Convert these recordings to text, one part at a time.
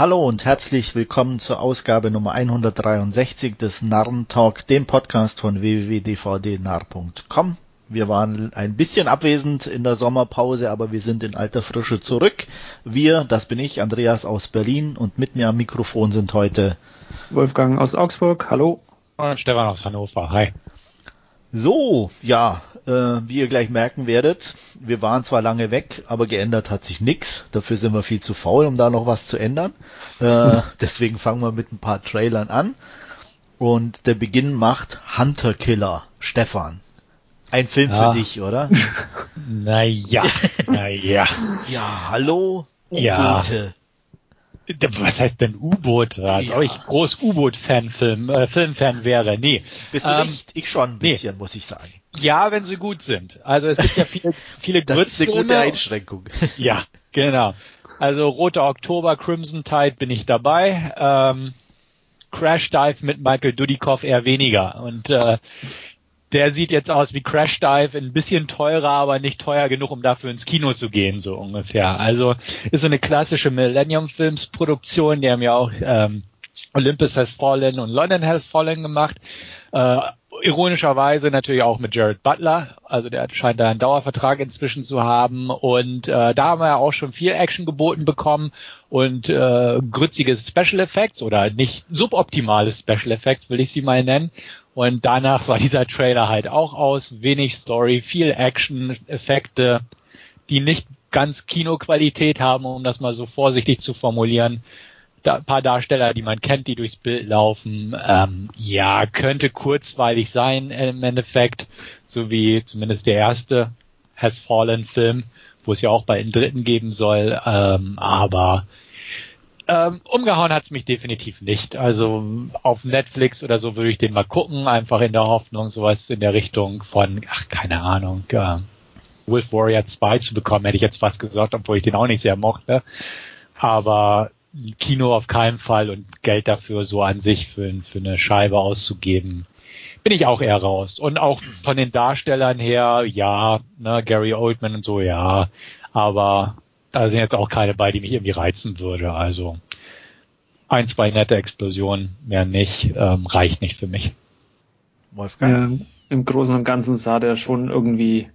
Hallo und herzlich willkommen zur Ausgabe Nummer 163 des Narrentalk, dem Podcast von www.dvdnarr.com. Wir waren ein bisschen abwesend in der Sommerpause, aber wir sind in alter Frische zurück. Wir, das bin ich, Andreas aus Berlin und mit mir am Mikrofon sind heute Wolfgang aus Augsburg, hallo. Und Stefan aus Hannover, hi. So, ja, äh, wie ihr gleich merken werdet, wir waren zwar lange weg, aber geändert hat sich nichts. Dafür sind wir viel zu faul, um da noch was zu ändern. Äh, deswegen fangen wir mit ein paar Trailern an. Und der Beginn macht Hunter Killer, Stefan. Ein Film ja. für dich, oder? Naja, naja. Ja, hallo. Ja. Was heißt denn U-Boot? Als ja. ob ich groß U-Boot-Fan-Film, äh, Filmfan wäre. Nee. Bist du ähm, nicht? Ich schon ein bisschen, nee. muss ich sagen. Ja, wenn sie gut sind. Also es gibt ja viele, viele Das ist eine gute Einschränkung. Ja, genau. Also Roter Oktober, Crimson Tide bin ich dabei. Ähm, Crash Dive mit Michael Dudikoff eher weniger. Und äh, der sieht jetzt aus wie Crash Dive, ein bisschen teurer, aber nicht teuer genug, um dafür ins Kino zu gehen, so ungefähr. Also ist so eine klassische Millennium Films Produktion, die haben ja auch ähm, Olympus Has Fallen und London Has Fallen gemacht. Äh, ironischerweise natürlich auch mit Jared Butler, also der scheint da einen Dauervertrag inzwischen zu haben und äh, da haben wir ja auch schon viel Action geboten bekommen und äh, grützige Special Effects oder nicht suboptimale Special Effects will ich sie mal nennen und danach sah dieser Trailer halt auch aus. Wenig Story, viel Action, Effekte, die nicht ganz Kinoqualität haben, um das mal so vorsichtig zu formulieren. Da, paar Darsteller, die man kennt, die durchs Bild laufen. Ähm, ja, könnte kurzweilig sein im Endeffekt, so wie zumindest der erste Has Fallen Film, wo es ja auch bei den dritten geben soll. Ähm, aber ähm, umgehauen hat's mich definitiv nicht. Also auf Netflix oder so würde ich den mal gucken, einfach in der Hoffnung, sowas in der Richtung von, ach, keine Ahnung, äh, Wolf Warrior 2 zu bekommen, hätte ich jetzt fast gesagt, obwohl ich den auch nicht sehr mochte. Aber Kino auf keinen Fall und Geld dafür so an sich für, für eine Scheibe auszugeben, bin ich auch eher raus. Und auch von den Darstellern her, ja, ne, Gary Oldman und so, ja. Aber da sind jetzt auch keine bei, die mich irgendwie reizen würde. Also ein, zwei nette Explosionen, mehr nicht, ähm, reicht nicht für mich. Wolfgang? Ja, Im Großen und Ganzen sah der schon irgendwie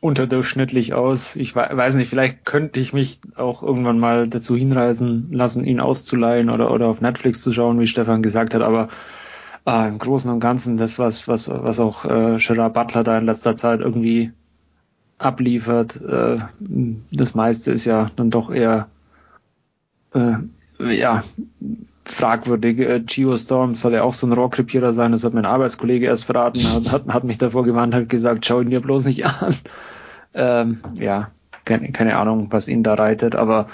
unterdurchschnittlich aus. Ich weiß nicht, vielleicht könnte ich mich auch irgendwann mal dazu hinreißen lassen, ihn auszuleihen oder, oder auf Netflix zu schauen, wie Stefan gesagt hat, aber äh, im Großen und Ganzen das, was, was, was auch äh, Gerard Butler da in letzter Zeit irgendwie abliefert. Äh, das meiste ist ja dann doch eher äh, ja fragwürdig. Äh, Geostorm soll ja auch so ein Rohrkrepierer sein, das hat mein Arbeitskollege erst verraten, hat, hat, hat mich davor gewarnt, hat gesagt, schau ihn dir bloß nicht an. Ähm, ja, keine, keine Ahnung, was ihn da reitet, aber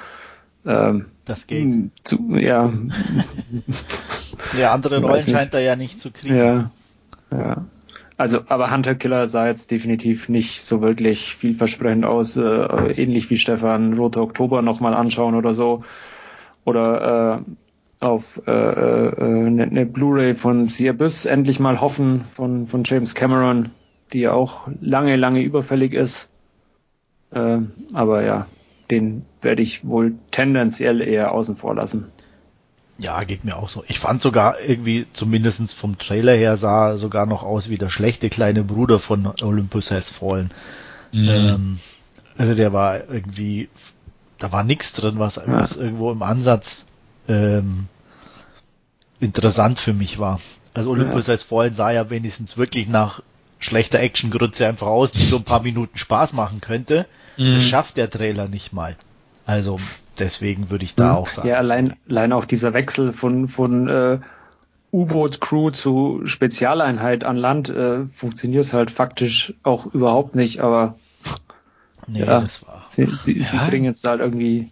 ähm, das geht. Zu, ja. ja, andere Rollen scheint er ja nicht zu kriegen. Ja, ja. Also, aber Hunter Killer sah jetzt definitiv nicht so wirklich vielversprechend aus. Äh, ähnlich wie Stefan Rote Oktober nochmal anschauen oder so. Oder äh, auf äh, äh, eine, eine Blu-ray von The Abyss endlich mal hoffen von, von James Cameron, die ja auch lange, lange überfällig ist. Äh, aber ja, den werde ich wohl tendenziell eher außen vor lassen. Ja, geht mir auch so. Ich fand sogar irgendwie, zumindestens vom Trailer her, sah sogar noch aus wie der schlechte kleine Bruder von Olympus Has Fallen. Mhm. Ähm, also der war irgendwie, da war nichts drin, was, ja. was irgendwo im Ansatz ähm, interessant für mich war. Also Olympus ja. Has Fallen sah ja wenigstens wirklich nach schlechter Actiongrütze einfach aus, die so ein paar Minuten Spaß machen könnte. Mhm. Das schafft der Trailer nicht mal. Also deswegen würde ich da mhm. auch sagen. Ja, allein, allein auch dieser Wechsel von, von äh, U-Boot-Crew zu Spezialeinheit an Land äh, funktioniert halt faktisch auch überhaupt nicht, aber nee, ja, das war. Sie, sie, ja. sie bringen jetzt halt irgendwie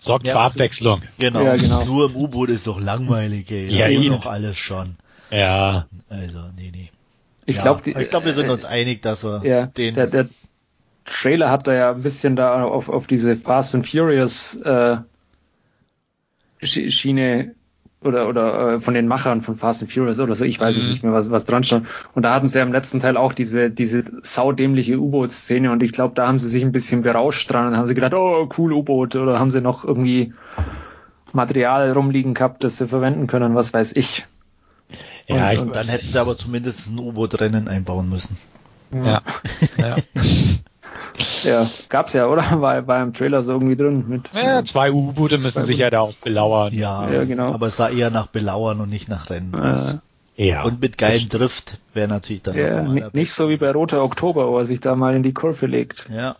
Sorgt ja, für Abwechslung. Genau. Ja, genau. Nur im U-Boot ist doch langweilig, ey. Ja, das doch alles schon. Ja. Also, nee, nee. Ich ja, glaube, ich glaube, wir sind uns einig, dass wir ja, den. Der, der, Trailer hat da ja ein bisschen da auf, auf diese Fast and Furious äh, Schiene oder oder äh, von den Machern von Fast and Furious oder so, ich weiß mhm. es nicht mehr, was was dran stand. Und da hatten sie ja im letzten Teil auch diese diese saudämliche U-Boot-Szene und ich glaube, da haben sie sich ein bisschen berauscht dran und haben sie gedacht, oh cool U-Boot oder haben sie noch irgendwie Material rumliegen gehabt, das sie verwenden können, was weiß ich. Ja, und, ich, und dann hätten sie aber zumindest ein U-Boot-Rennen einbauen müssen. Ja. ja. ja. gab's ja, oder? War, war im Trailer so irgendwie drin mit. Ja, zwei U-Boote müssen sich ja da auch belauern. Ja, ja, genau. Aber es sah eher nach Belauern und nicht nach Rennen aus. Äh, ja. Und mit geilem Drift wäre natürlich dann ja, nicht so wie bei Roter Oktober, wo er sich da mal in die Kurve legt. Ja.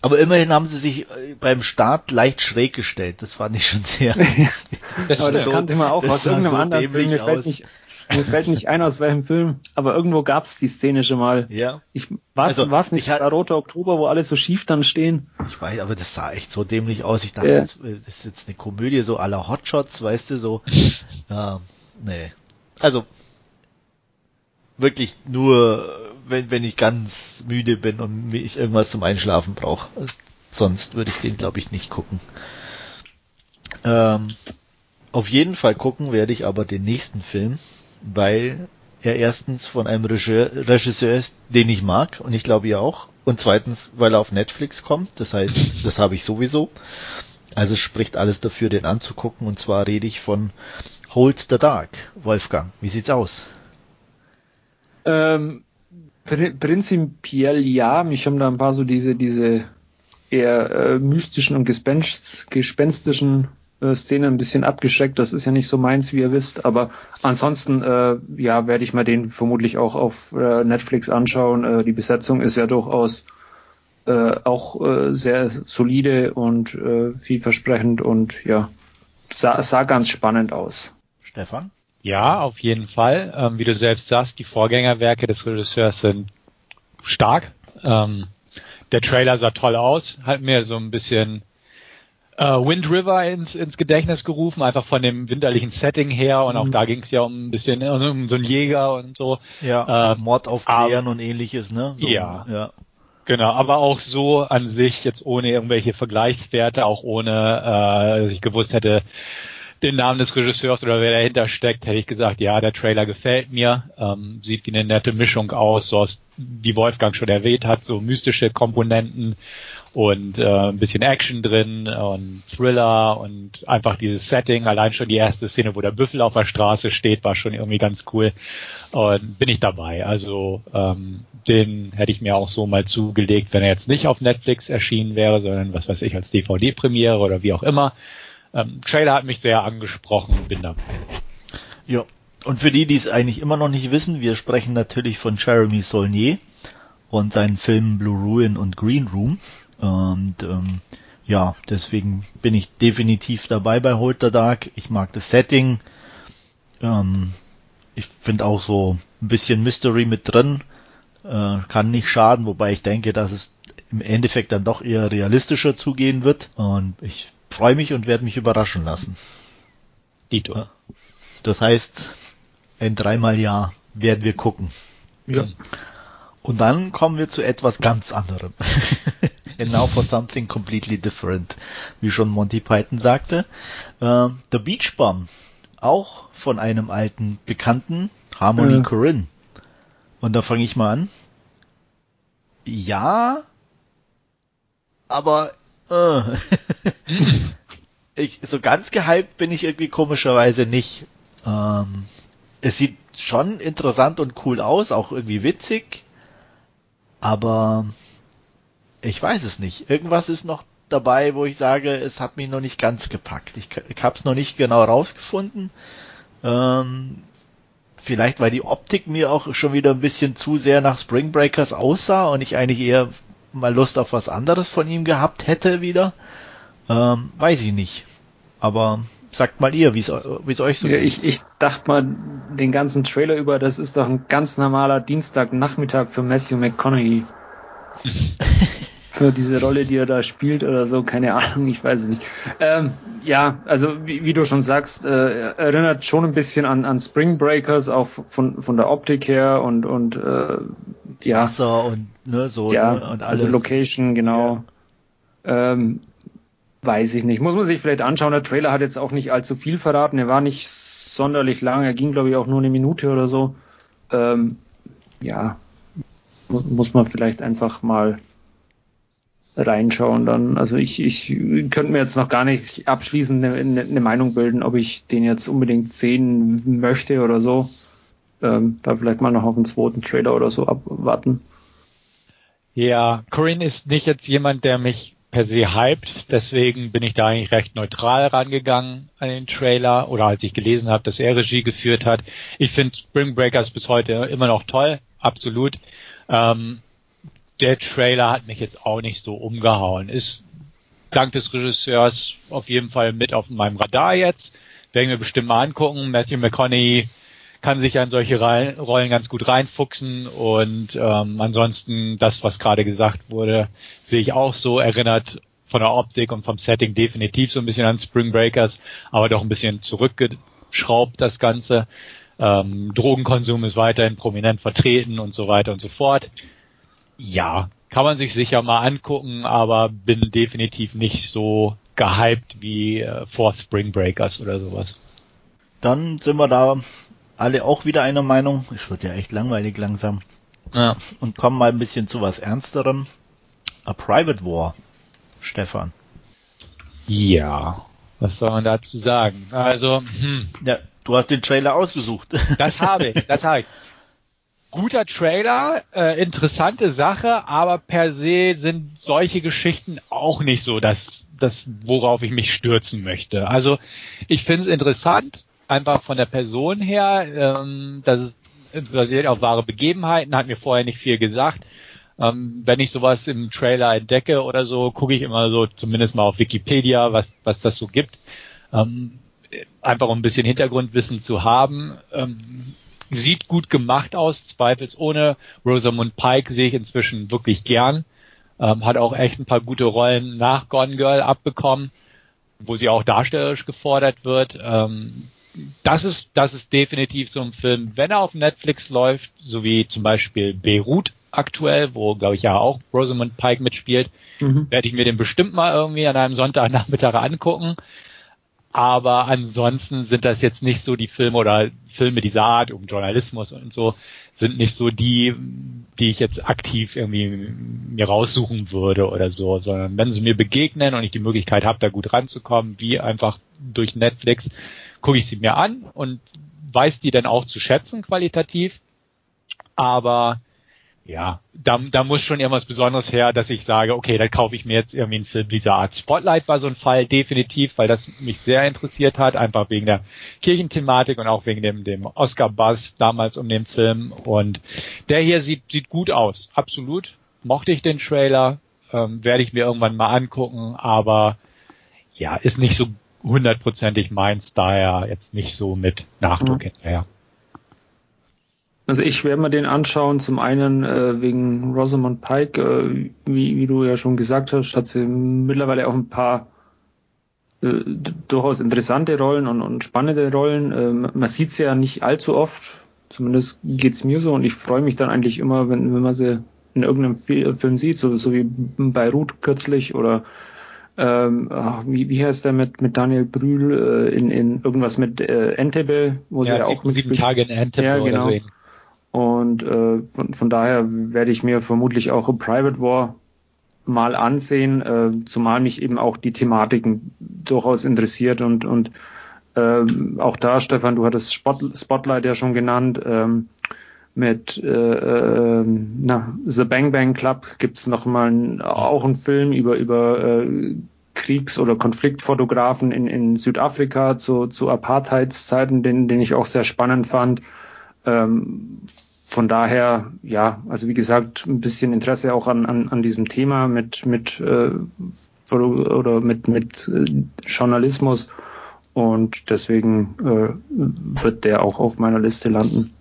Aber immerhin haben sie sich äh, beim Start leicht schräg gestellt. Das fand ich schon sehr. aber das so, kannte man auch aus irgendeinem so anderen Film. Mir fällt, nicht, mir fällt nicht ein, aus welchem Film, aber irgendwo gab es die Szene schon mal. Ja. Ich, was, also, was nicht, bei Roter Oktober, wo alle so schief dann stehen. Ich weiß, aber das sah echt so dämlich aus. Ich dachte, ja. das, ist jetzt eine Komödie, so aller Hotshots, weißt du, so. ja, nee. Also, wirklich nur wenn, wenn ich ganz müde bin und ich irgendwas zum Einschlafen brauche. Sonst würde ich den, glaube ich, nicht gucken. Ähm, auf jeden Fall gucken werde ich aber den nächsten Film, weil er erstens von einem Regisseur ist, den ich mag und ich glaube ihr auch. Und zweitens, weil er auf Netflix kommt. Das heißt, das habe ich sowieso. Also spricht alles dafür, den anzugucken. Und zwar rede ich von Hold the Dark. Wolfgang, wie sieht's aus? Ähm, prinzipiell ja. Mich haben da ein paar so diese, diese eher äh, mystischen und gespenst, gespenstischen äh, Szenen ein bisschen abgeschreckt. Das ist ja nicht so meins, wie ihr wisst. Aber ansonsten, äh, ja, werde ich mir den vermutlich auch auf äh, Netflix anschauen. Äh, die Besetzung ist ja durchaus äh, auch äh, sehr solide und äh, vielversprechend und ja, sah, sah ganz spannend aus. Stefan? Ja, auf jeden Fall. Ähm, wie du selbst sagst, die Vorgängerwerke des Regisseurs sind stark. Ähm, der Trailer sah toll aus, hat mir so ein bisschen äh, Wind River ins, ins Gedächtnis gerufen, einfach von dem winterlichen Setting her und auch mhm. da ging es ja um ein bisschen also um so einen Jäger und so. Ja, äh, Mord aufklären aber, und ähnliches, ne? So, ja. ja. Genau, aber auch so an sich, jetzt ohne irgendwelche Vergleichswerte, auch ohne, äh, dass ich gewusst hätte, den Namen des Regisseurs oder wer dahinter steckt, hätte ich gesagt, ja, der Trailer gefällt mir, ähm, sieht wie eine nette Mischung aus, so aus, wie Wolfgang schon erwähnt hat, so mystische Komponenten und äh, ein bisschen Action drin und Thriller und einfach dieses Setting, allein schon die erste Szene, wo der Büffel auf der Straße steht, war schon irgendwie ganz cool und bin ich dabei. Also ähm, den hätte ich mir auch so mal zugelegt, wenn er jetzt nicht auf Netflix erschienen wäre, sondern was weiß ich, als DVD-Premiere oder wie auch immer ähm, Trailer hat mich sehr angesprochen, bin dabei. Ja, und für die, die es eigentlich immer noch nicht wissen, wir sprechen natürlich von Jeremy Saulnier und seinen Filmen Blue Ruin und Green Room. Und ähm, ja, deswegen bin ich definitiv dabei bei Holter Dark. Ich mag das Setting. Ähm, ich finde auch so ein bisschen Mystery mit drin. Äh, kann nicht schaden, wobei ich denke, dass es im Endeffekt dann doch eher realistischer zugehen wird. Und ich freue mich und werde mich überraschen lassen. Dito. Das heißt, ein dreimal Jahr werden wir gucken. Ja. Und dann kommen wir zu etwas ganz anderem. And now for something completely different. Wie schon Monty Python sagte. Uh, The Beach Bomb. Auch von einem alten Bekannten, Harmony äh. Corinne. Und da fange ich mal an. Ja, aber äh. ich, so ganz gehypt bin ich irgendwie komischerweise nicht. Ähm, es sieht schon interessant und cool aus, auch irgendwie witzig, aber ich weiß es nicht. Irgendwas ist noch dabei, wo ich sage, es hat mich noch nicht ganz gepackt. Ich, ich habe es noch nicht genau rausgefunden. Ähm, vielleicht, weil die Optik mir auch schon wieder ein bisschen zu sehr nach Spring Breakers aussah und ich eigentlich eher mal Lust auf was anderes von ihm gehabt hätte wieder. Ähm, weiß ich nicht. Aber sagt mal ihr, wie es euch so ja, geht. Ich, ich dachte mal den ganzen Trailer über, das ist doch ein ganz normaler Dienstagnachmittag für Matthew McConaughey. für diese Rolle, die er da spielt oder so, keine Ahnung, ich weiß es nicht. Ähm, ja, also wie, wie, du schon sagst, äh, erinnert schon ein bisschen an, an Spring Breakers, auch von, von der Optik her und, und äh, ja. Wasser und ne, so ja, ne, und also alles. Also Location, genau. Ja. Ähm, weiß ich nicht. Muss man sich vielleicht anschauen. Der Trailer hat jetzt auch nicht allzu viel verraten. Er war nicht sonderlich lang. Er ging, glaube ich, auch nur eine Minute oder so. Ähm, ja, muss man vielleicht einfach mal reinschauen dann. Also ich, ich könnte mir jetzt noch gar nicht abschließend eine, eine Meinung bilden, ob ich den jetzt unbedingt sehen möchte oder so. Ähm, da vielleicht mal noch auf den zweiten Trailer oder so abwarten. Ja, Corinne ist nicht jetzt jemand, der mich per se hyped, deswegen bin ich da eigentlich recht neutral rangegangen an den Trailer oder als ich gelesen habe, dass er Regie geführt hat. Ich finde Spring Breakers bis heute immer noch toll, absolut. Ähm, der Trailer hat mich jetzt auch nicht so umgehauen. Ist dank des Regisseurs auf jeden Fall mit auf meinem Radar jetzt. Werden wir bestimmt mal angucken. Matthew McConaughey kann sich an solche Rollen ganz gut reinfuchsen und ähm, ansonsten das, was gerade gesagt wurde, sehe ich auch so, erinnert von der Optik und vom Setting definitiv so ein bisschen an Spring Breakers, aber doch ein bisschen zurückgeschraubt das Ganze. Ähm, Drogenkonsum ist weiterhin prominent vertreten und so weiter und so fort. Ja, kann man sich sicher mal angucken, aber bin definitiv nicht so gehypt wie äh, vor Spring Breakers oder sowas. Dann sind wir da alle auch wieder einer Meinung. Es wird ja echt langweilig langsam. Ja. Und kommen mal ein bisschen zu was Ernsterem. A Private War. Stefan. Ja, was soll man dazu sagen? Also, hm. Ja, du hast den Trailer ausgesucht. Das habe ich, das habe ich guter Trailer, äh, interessante Sache, aber per se sind solche Geschichten auch nicht so das, das worauf ich mich stürzen möchte. Also ich finde es interessant, einfach von der Person her, ähm, das basiert auf wahre Begebenheiten, hat mir vorher nicht viel gesagt. Ähm, wenn ich sowas im Trailer entdecke oder so, gucke ich immer so zumindest mal auf Wikipedia, was, was das so gibt. Ähm, einfach um ein bisschen Hintergrundwissen zu haben. Ähm, sieht gut gemacht aus, zweifelsohne. Rosamund Pike sehe ich inzwischen wirklich gern. Ähm, hat auch echt ein paar gute Rollen nach Gone Girl abbekommen, wo sie auch darstellerisch gefordert wird. Ähm, das ist, das ist definitiv so ein Film, wenn er auf Netflix läuft, so wie zum Beispiel Beirut aktuell, wo glaube ich ja auch Rosamund Pike mitspielt, mhm. werde ich mir den bestimmt mal irgendwie an einem Sonntagnachmittag angucken. Aber ansonsten sind das jetzt nicht so die Filme oder Filme dieser Art um Journalismus und so sind nicht so die, die ich jetzt aktiv irgendwie mir raussuchen würde oder so, sondern wenn sie mir begegnen und ich die Möglichkeit habe, da gut ranzukommen, wie einfach durch Netflix, gucke ich sie mir an und weiß die dann auch zu schätzen qualitativ. Aber ja, da, da muss schon irgendwas Besonderes her, dass ich sage, okay, da kaufe ich mir jetzt irgendwie einen Film dieser Art. Spotlight war so ein Fall, definitiv, weil das mich sehr interessiert hat, einfach wegen der Kirchenthematik und auch wegen dem, dem Oscar-Buzz damals um den Film. Und der hier sieht, sieht gut aus, absolut. Mochte ich den Trailer, ähm, werde ich mir irgendwann mal angucken, aber ja, ist nicht so hundertprozentig meins, daher jetzt nicht so mit Nachdruck mhm. hinterher. Also ich werde mir den anschauen, zum einen äh, wegen Rosamund Pike, äh, wie, wie du ja schon gesagt hast, hat sie mittlerweile auch ein paar äh, durchaus interessante Rollen und, und spannende Rollen. Äh, man sieht sie ja nicht allzu oft, zumindest geht's mir so und ich freue mich dann eigentlich immer, wenn, wenn man sie in irgendeinem Film sieht, so, so wie Beirut kürzlich oder ähm, ach, wie, wie heißt der mit, mit Daniel Brühl äh, in, in irgendwas mit äh, Entebbe, wo ja, sie ja auch mit sieben Tage in Entebbe ja, genau. so. Und äh, von, von daher werde ich mir vermutlich auch Private War mal ansehen, äh, zumal mich eben auch die Thematiken durchaus interessiert und, und äh, auch da, Stefan, du hattest Spot, Spotlight ja schon genannt, ähm, mit äh, äh, na, The Bang Bang Club gibt's noch mal auch einen Film über, über äh, Kriegs- oder Konfliktfotografen in, in Südafrika zu, zu Apartheidszeiten, den, den ich auch sehr spannend fand. Ähm, von daher, ja, also wie gesagt, ein bisschen Interesse auch an, an, an diesem Thema mit, mit äh, oder mit, mit äh, Journalismus und deswegen äh, wird der auch auf meiner Liste landen.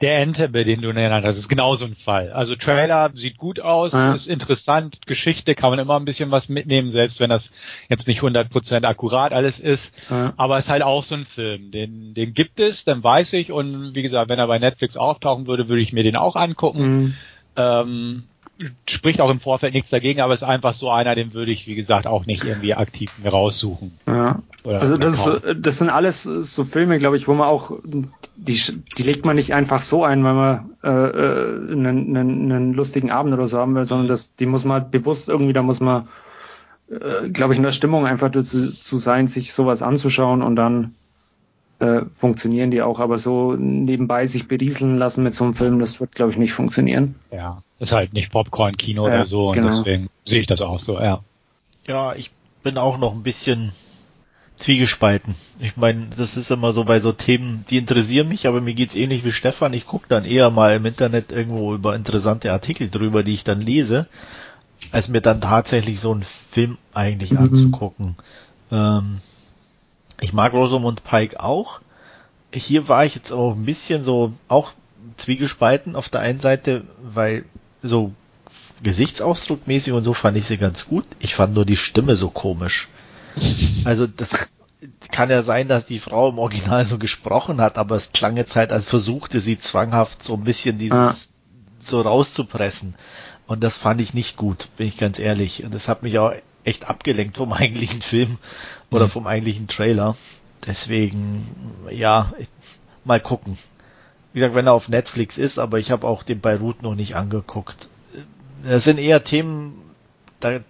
Der Entebbe, den du nennst, das ist genauso ein Fall. Also Trailer sieht gut aus, ja. ist interessant, Geschichte kann man immer ein bisschen was mitnehmen, selbst wenn das jetzt nicht 100% akkurat alles ist. Ja. Aber es ist halt auch so ein Film, den, den gibt es, dann weiß ich und wie gesagt, wenn er bei Netflix auftauchen würde, würde ich mir den auch angucken. Mhm. Ähm, spricht auch im Vorfeld nichts dagegen, aber ist einfach so einer, den würde ich, wie gesagt, auch nicht irgendwie aktiv mir raussuchen. Ja. Also das, das sind alles so Filme, glaube ich, wo man auch, die, die legt man nicht einfach so ein, weil man äh, äh, einen, einen, einen lustigen Abend oder so haben will, sondern das, die muss man bewusst irgendwie, da muss man, äh, glaube ich, in der Stimmung einfach dazu zu sein, sich sowas anzuschauen und dann äh, funktionieren die auch, aber so nebenbei sich berieseln lassen mit so einem Film, das wird, glaube ich, nicht funktionieren. Ja, ist halt nicht Popcorn-Kino ja, oder so und genau. deswegen sehe ich das auch so, ja. Ja, ich bin auch noch ein bisschen zwiegespalten. Ich meine, das ist immer so bei so Themen, die interessieren mich, aber mir geht's ähnlich wie Stefan. Ich gucke dann eher mal im Internet irgendwo über interessante Artikel drüber, die ich dann lese, als mir dann tatsächlich so einen Film eigentlich mhm. anzugucken. Ähm, ich mag Rosamund Pike auch. Hier war ich jetzt auch ein bisschen so auch zwiegespalten auf der einen Seite, weil so Gesichtsausdruckmäßig und so fand ich sie ganz gut. Ich fand nur die Stimme so komisch. Also das kann ja sein, dass die Frau im Original so gesprochen hat, aber es klang jetzt halt, als versuchte sie zwanghaft so ein bisschen dieses ah. so rauszupressen. Und das fand ich nicht gut, bin ich ganz ehrlich. Und das hat mich auch echt abgelenkt vom eigentlichen Film oder mhm. vom eigentlichen Trailer. Deswegen, ja, mal gucken. Wie gesagt, wenn er auf Netflix ist, aber ich habe auch den Beirut noch nicht angeguckt. Das sind eher Themen, da,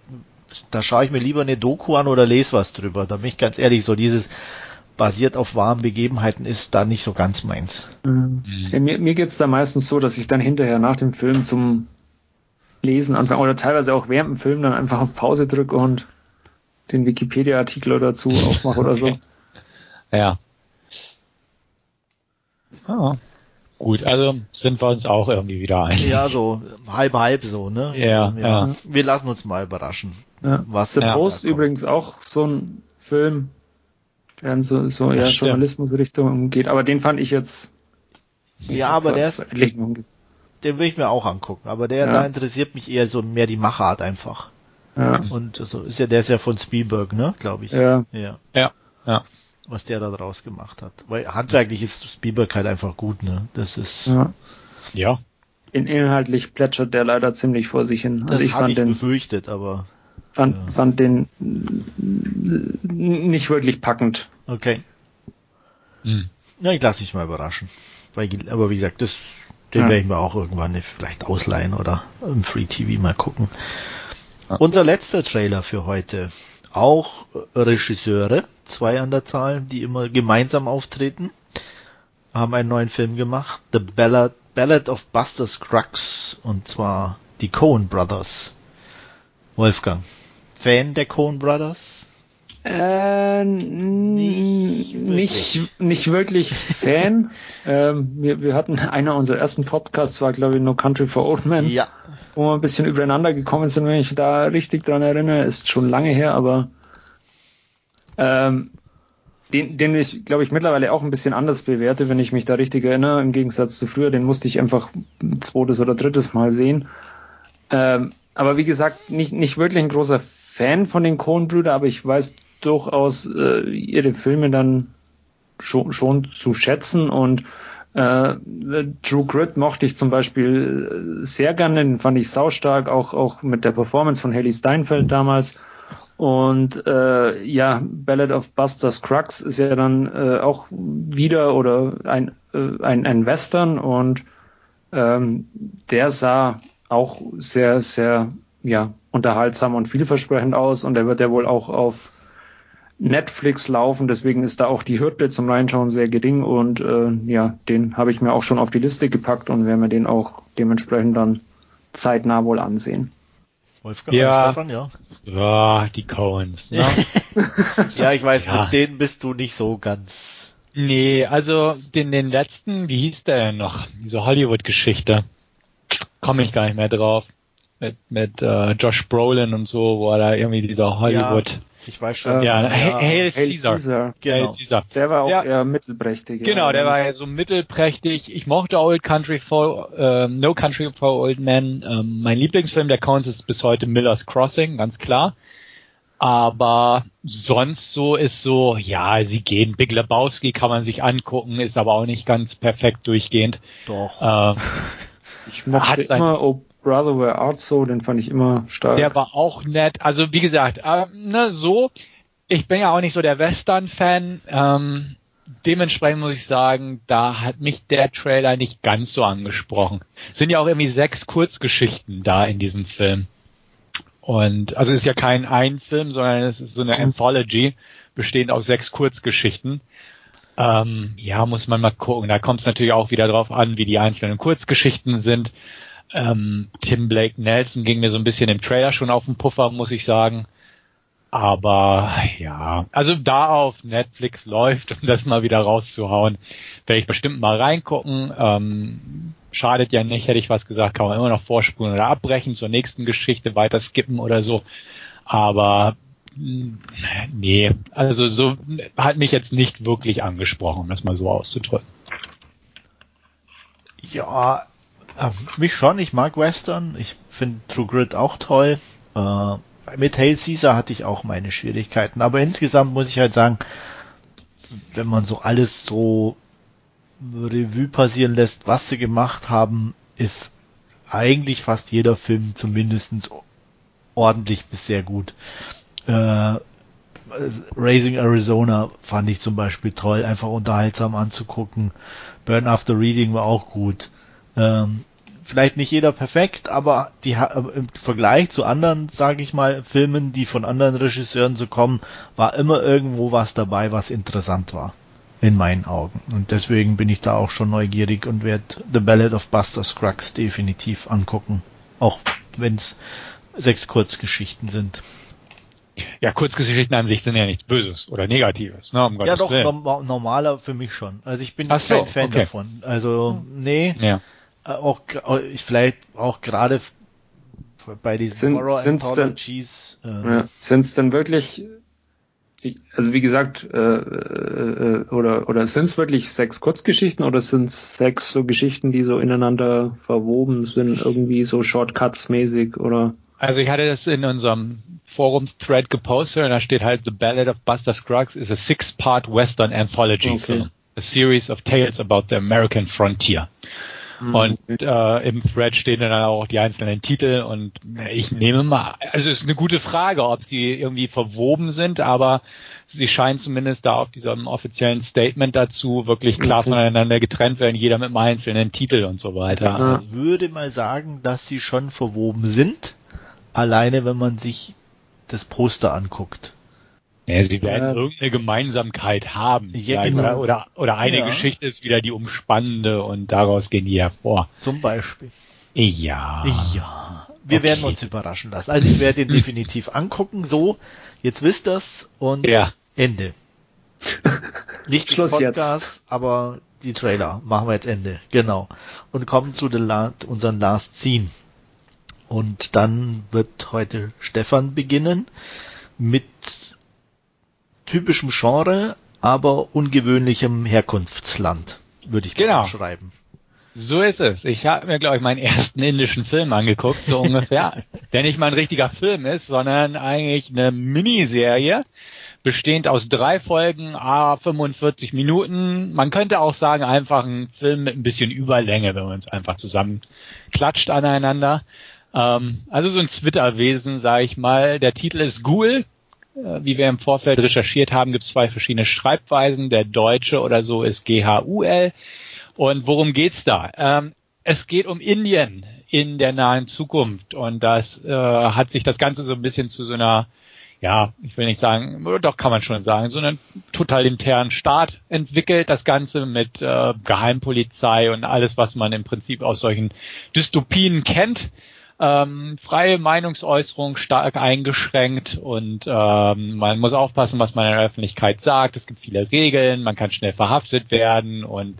da schaue ich mir lieber eine Doku an oder lese was drüber. Da bin ich ganz ehrlich, so dieses basiert auf wahren Begebenheiten ist da nicht so ganz meins. Mhm. Ja, mir mir geht es da meistens so, dass ich dann hinterher nach dem Film zum Lesen anfange oder teilweise auch während dem Film dann einfach auf Pause drücke und den Wikipedia-Artikel dazu aufmache oder so. Ja. Ah. Gut, also sind wir uns auch irgendwie wieder einig. Ja, so halb halb so, ne? Ja, ja. ja. Wir lassen uns mal überraschen. Ja. Was The Post übrigens auch so ein Film, der in so, so eher Journalismusrichtung geht, aber den fand ich jetzt. Ja, aber der ist, den will ich mir auch angucken. Aber der, ja. da interessiert mich eher so mehr die Machart einfach. Ja. Und so ist ja, der ist ja von Spielberg, ne, glaube ich. Ja. Ja. Ja. ja. Was der da draus gemacht hat. Weil handwerklich ist Spielberg halt einfach gut, ne. Das ist. Ja. ja. In, inhaltlich plätschert der leider ziemlich vor sich hin. Also das ich fand ich den befürchtet, aber. Fand, ja. fand den nicht wirklich packend. Okay. Hm. Ja, ich lasse mich mal überraschen. Weil, aber wie gesagt, das den ja. werde ich mir auch irgendwann vielleicht ausleihen oder im Free TV mal gucken. Ja. Unser letzter Trailer für heute. Auch Regisseure, zwei an der Zahl, die immer gemeinsam auftreten, haben einen neuen Film gemacht. The Ballad, Ballad of Buster Scruggs. Und zwar die Coen Brothers. Wolfgang. Fan der Coen Brothers? Äh, nicht, nicht, nicht wirklich Fan. ähm, wir, wir hatten einer unserer ersten Podcasts war, glaube ich, No Country for Old Men. Ja. Wo wir ein bisschen übereinander gekommen sind, wenn ich da richtig dran erinnere. Ist schon lange her, aber ähm, den, den ich, glaube ich, mittlerweile auch ein bisschen anders bewerte, wenn ich mich da richtig erinnere. Im Gegensatz zu früher, den musste ich einfach ein zweites oder drittes Mal sehen. Ähm, aber wie gesagt, nicht, nicht wirklich ein großer Fan von den Coen-Brüder, aber ich weiß durchaus äh, ihre Filme dann schon, schon zu schätzen. Und äh, True Grit mochte ich zum Beispiel äh, sehr gerne, den fand ich saustark, auch, auch mit der Performance von Haley Steinfeld damals. Und äh, ja, Ballad of Buster Scruggs ist ja dann äh, auch wieder oder ein, äh, ein, ein Western. Und ähm, der sah auch sehr, sehr ja, unterhaltsam und vielversprechend aus. Und der wird ja wohl auch auf Netflix laufen, deswegen ist da auch die Hürde zum Reinschauen sehr gering und äh, ja, den habe ich mir auch schon auf die Liste gepackt und werde mir den auch dementsprechend dann zeitnah wohl ansehen. Wolfgang ja. Stefan, ja. Ja, die Coens. Ne? ja, ich weiß, ja. mit denen bist du nicht so ganz. Nee, also den, den letzten, wie hieß der denn noch? Diese Hollywood-Geschichte. Komme ich gar nicht mehr drauf. Mit, mit äh, Josh Brolin und so, wo er da irgendwie dieser Hollywood. Ja ich weiß schon. Ja, ja. Hail, Caesar. Caesar. Genau. Hail Caesar. Der war auch ja. eher mittelprächtig. Genau, der war ja so mittelprächtig. Ich mochte Old Country for, äh, No Country for Old Men. Ähm, mein Lieblingsfilm der Coens ist bis heute Miller's Crossing, ganz klar. Aber sonst so ist so, ja, sie gehen. Big Lebowski kann man sich angucken, ist aber auch nicht ganz perfekt durchgehend. Doch. Ähm, ich mochte immer Brother Where Art So, den fand ich immer stark. Der war auch nett. Also wie gesagt, äh, ne, so, ich bin ja auch nicht so der Western-Fan. Ähm, dementsprechend muss ich sagen, da hat mich der Trailer nicht ganz so angesprochen. Es sind ja auch irgendwie sechs Kurzgeschichten da in diesem Film. Und also es ist ja kein ein Film, sondern es ist so eine Anthology, bestehend aus sechs Kurzgeschichten. Ähm, ja, muss man mal gucken. Da kommt es natürlich auch wieder drauf an, wie die einzelnen Kurzgeschichten sind. Ähm, Tim Blake Nelson ging mir so ein bisschen im Trailer schon auf den Puffer, muss ich sagen. Aber ja, also da auf Netflix läuft, um das mal wieder rauszuhauen, werde ich bestimmt mal reingucken. Ähm, schadet ja nicht, hätte ich was gesagt, kann man immer noch vorspulen oder abbrechen, zur nächsten Geschichte weiter skippen oder so. Aber mm, nee, also so hat mich jetzt nicht wirklich angesprochen, um das mal so auszudrücken. Ja, äh, mich schon. Ich mag Western. Ich finde True Grit auch toll. Äh, mit Hail Caesar hatte ich auch meine Schwierigkeiten. Aber insgesamt muss ich halt sagen, wenn man so alles so Revue passieren lässt, was sie gemacht haben, ist eigentlich fast jeder Film zumindest ordentlich bis sehr gut. Äh, Raising Arizona fand ich zum Beispiel toll, einfach unterhaltsam anzugucken. Burn After Reading war auch gut. Ähm, vielleicht nicht jeder perfekt, aber die im Vergleich zu anderen, sage ich mal, Filmen, die von anderen Regisseuren so kommen, war immer irgendwo was dabei, was interessant war. In meinen Augen. Und deswegen bin ich da auch schon neugierig und werde The Ballad of Buster Scruggs definitiv angucken. Auch wenn es sechs Kurzgeschichten sind. Ja, Kurzgeschichten an sich sind ja nichts Böses oder Negatives, ne? Um ja, doch, Willen. normaler für mich schon. Also ich bin Ach kein so, Fan okay. davon. Also, nee. Ja. Äh, auch ich vielleicht auch gerade bei diesen sind, Horror Anthologies. Denn, äh, ja, sind es denn wirklich, also wie gesagt, äh, äh, oder oder sind es wirklich sechs Kurzgeschichten oder sind es sechs so Geschichten, die so ineinander verwoben sind, irgendwie so Shortcuts mäßig oder? Also ich hatte das in unserem Forums-Thread gepostet und da steht halt The Ballad of Buster Scruggs is a six-part Western Anthology okay. film. A series of tales about the American frontier. Mhm. Und äh, im Thread stehen dann auch die einzelnen Titel und ich nehme mal, also es ist eine gute Frage, ob sie irgendwie verwoben sind, aber sie scheinen zumindest da auf diesem offiziellen Statement dazu wirklich klar okay. voneinander getrennt werden, jeder mit einem einzelnen Titel und so weiter. Ich würde mal sagen, dass sie schon verwoben sind, alleine wenn man sich das Poster anguckt. Ja, sie werden ja. irgendeine Gemeinsamkeit haben. Ja, genau. oder, oder, oder eine ja. Geschichte ist wieder die umspannende und daraus gehen die hervor. Zum Beispiel. Ja. Ja. Wir okay. werden uns überraschen lassen. Also ich werde ihn definitiv angucken. So, jetzt wisst ihr's und ja. Ende. Nicht Schluss Podcast, jetzt. aber die Trailer machen wir jetzt Ende. Genau. Und kommen zu den La unseren Last Scene. Und dann wird heute Stefan beginnen mit typischem Genre, aber ungewöhnlichem Herkunftsland, würde ich genau. schreiben. So ist es. Ich habe mir, glaube ich, meinen ersten indischen Film angeguckt, so ungefähr. der nicht mal ein richtiger Film ist, sondern eigentlich eine Miniserie, bestehend aus drei Folgen, a 45 Minuten. Man könnte auch sagen, einfach ein Film mit ein bisschen Überlänge, wenn man es einfach zusammen klatscht aneinander. Ähm, also so ein Twitter-Wesen, sage ich mal. Der Titel ist Ghoul wie wir im Vorfeld recherchiert haben, gibt es zwei verschiedene Schreibweisen. Der deutsche oder so ist GHUL. Und worum geht's da? Ähm, es geht um Indien in der nahen Zukunft und das äh, hat sich das Ganze so ein bisschen zu so einer, ja, ich will nicht sagen, doch kann man schon sagen, so einen totalitären Staat entwickelt. Das Ganze mit äh, Geheimpolizei und alles, was man im Prinzip aus solchen Dystopien kennt ähm, freie Meinungsäußerung stark eingeschränkt und ähm, man muss aufpassen, was man in der Öffentlichkeit sagt. Es gibt viele Regeln, man kann schnell verhaftet werden und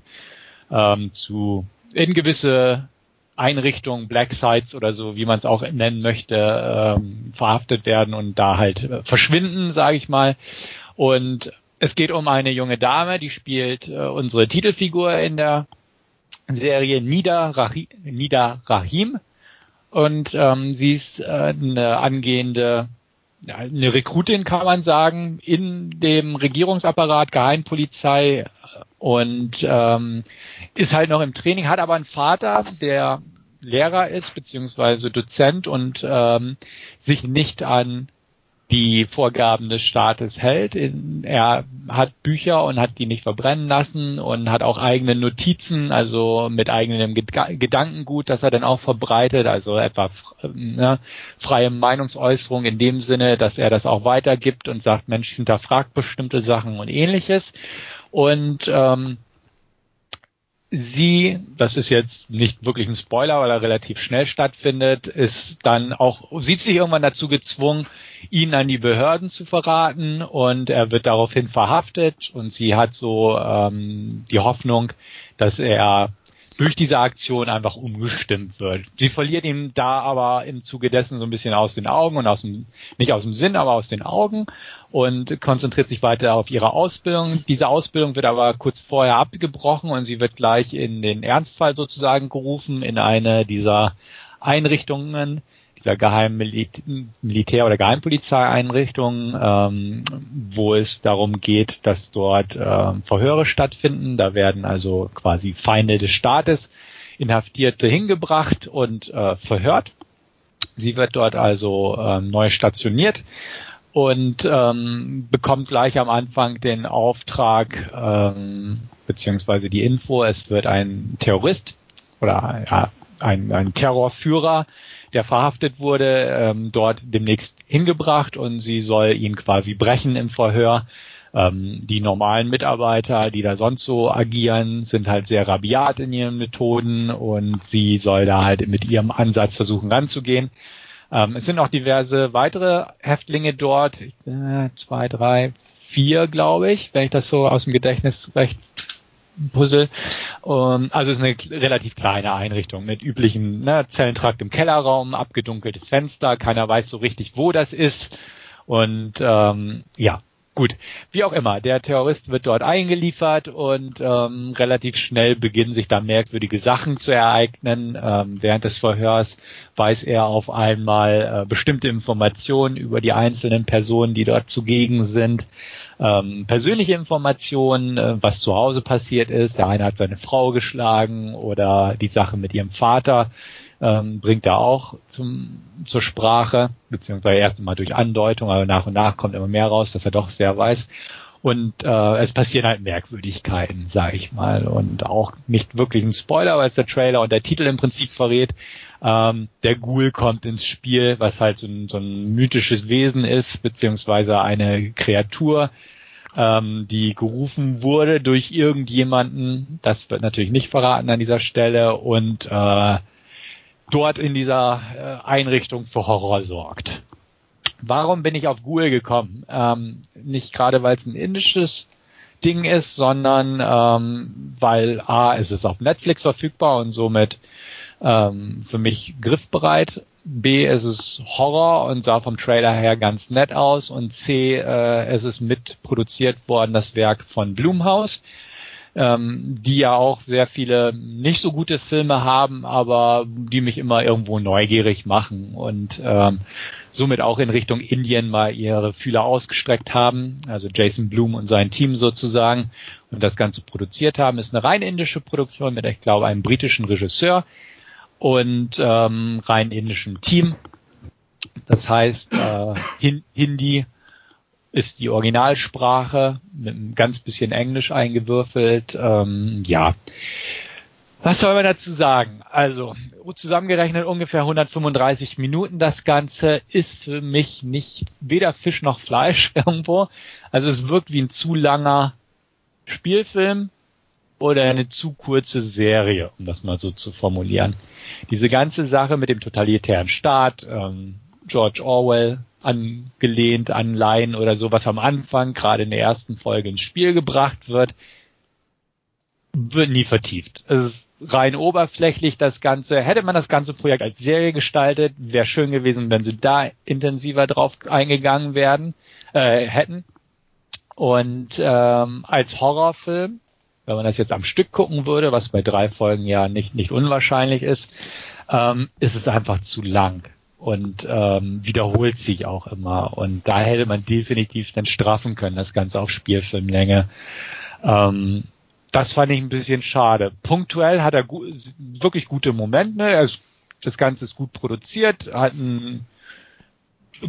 ähm, zu in gewisse Einrichtungen, Black Sites oder so, wie man es auch nennen möchte, ähm, verhaftet werden und da halt äh, verschwinden, sage ich mal. Und es geht um eine junge Dame, die spielt äh, unsere Titelfigur in der Serie Nida, Rahim, Nida Rahim und ähm, sie ist äh, eine angehende, ja, eine Rekrutin kann man sagen, in dem Regierungsapparat, Geheimpolizei. Und ähm, ist halt noch im Training, hat aber einen Vater, der Lehrer ist, beziehungsweise Dozent und ähm, sich nicht an die Vorgaben des Staates hält. Er hat Bücher und hat die nicht verbrennen lassen und hat auch eigene Notizen, also mit eigenem Gedankengut, das er dann auch verbreitet, also etwa ne, freie Meinungsäußerung in dem Sinne, dass er das auch weitergibt und sagt, Mensch, hinterfragt bestimmte Sachen und ähnliches. Und ähm, sie, das ist jetzt nicht wirklich ein Spoiler, weil er relativ schnell stattfindet, ist dann auch, sieht sich irgendwann dazu gezwungen, ihn an die Behörden zu verraten und er wird daraufhin verhaftet und sie hat so ähm, die Hoffnung, dass er durch diese Aktion einfach umgestimmt wird. Sie verliert ihn da aber im Zuge dessen so ein bisschen aus den Augen und aus dem, nicht aus dem Sinn, aber aus den Augen und konzentriert sich weiter auf ihre Ausbildung. Diese Ausbildung wird aber kurz vorher abgebrochen und sie wird gleich in den Ernstfall sozusagen gerufen in eine dieser Einrichtungen, dieser geheimen Militär- oder Geheimpolizeieinrichtung, ähm, wo es darum geht, dass dort äh, Verhöre stattfinden. Da werden also quasi Feinde des Staates, Inhaftierte hingebracht und äh, verhört. Sie wird dort also ähm, neu stationiert und ähm, bekommt gleich am Anfang den Auftrag ähm, beziehungsweise die Info, es wird ein Terrorist oder ja, ein, ein Terrorführer der verhaftet wurde, ähm, dort demnächst hingebracht und sie soll ihn quasi brechen im Verhör. Ähm, die normalen Mitarbeiter, die da sonst so agieren, sind halt sehr rabiat in ihren Methoden und sie soll da halt mit ihrem Ansatz versuchen ranzugehen. Ähm, es sind auch diverse weitere Häftlinge dort, äh, zwei, drei, vier, glaube ich, wenn ich das so aus dem Gedächtnis recht Puzzle. Um, also es ist eine relativ kleine Einrichtung mit üblichen ne, Zellentrakt im Kellerraum, abgedunkelte Fenster, keiner weiß so richtig, wo das ist. Und ähm, ja, Gut, wie auch immer, der Terrorist wird dort eingeliefert und ähm, relativ schnell beginnen sich da merkwürdige Sachen zu ereignen. Ähm, während des Verhörs weiß er auf einmal äh, bestimmte Informationen über die einzelnen Personen, die dort zugegen sind. Ähm, persönliche Informationen, äh, was zu Hause passiert ist. Der eine hat seine Frau geschlagen oder die Sache mit ihrem Vater ähm, bringt er auch zum, zur Sprache, beziehungsweise erst mal durch Andeutung, aber nach und nach kommt immer mehr raus, dass er doch sehr weiß. Und äh, es passieren halt Merkwürdigkeiten, sage ich mal. Und auch nicht wirklich ein Spoiler, weil es der Trailer und der Titel im Prinzip verrät. Ähm, der Ghoul kommt ins Spiel, was halt so ein, so ein mythisches Wesen ist, beziehungsweise eine Kreatur, ähm, die gerufen wurde durch irgendjemanden. Das wird natürlich nicht verraten an dieser Stelle. Und äh, dort in dieser äh, Einrichtung für Horror sorgt. Warum bin ich auf Ghoul gekommen? Ähm, nicht gerade, weil es ein indisches Ding ist, sondern ähm, weil A, es ist auf Netflix verfügbar und somit ähm, für mich griffbereit. B, es ist Horror und sah vom Trailer her ganz nett aus. Und C, äh, es ist mitproduziert worden, das Werk von Blumhaus ähm, die ja auch sehr viele nicht so gute Filme haben, aber die mich immer irgendwo neugierig machen und ähm, somit auch in Richtung Indien mal ihre Fühler ausgestreckt haben, also Jason Blum und sein Team sozusagen und das Ganze produziert haben. Ist eine rein indische Produktion mit, ich glaube, einem britischen Regisseur und ähm, rein indischem Team. Das heißt, äh, Hindi ist die Originalsprache mit ein ganz bisschen Englisch eingewürfelt. Ähm, ja. Was soll man dazu sagen? Also, zusammengerechnet ungefähr 135 Minuten. Das Ganze ist für mich nicht weder Fisch noch Fleisch irgendwo. Also es wirkt wie ein zu langer Spielfilm oder eine zu kurze Serie, um das mal so zu formulieren. Diese ganze Sache mit dem totalitären Staat, ähm, George Orwell angelehnt an Laien oder so, was am Anfang gerade in der ersten Folge ins Spiel gebracht wird, wird nie vertieft. Es ist rein oberflächlich das Ganze. Hätte man das ganze Projekt als Serie gestaltet, wäre schön gewesen, wenn sie da intensiver drauf eingegangen werden, äh, hätten. Und ähm, als Horrorfilm, wenn man das jetzt am Stück gucken würde, was bei drei Folgen ja nicht, nicht unwahrscheinlich ist, ähm, ist es einfach zu lang und ähm, wiederholt sich auch immer. Und da hätte man definitiv dann straffen können, das Ganze auf Spielfilmlänge. Ähm, das fand ich ein bisschen schade. Punktuell hat er gu wirklich gute Momente. Er ist Das Ganze ist gut produziert, hat einen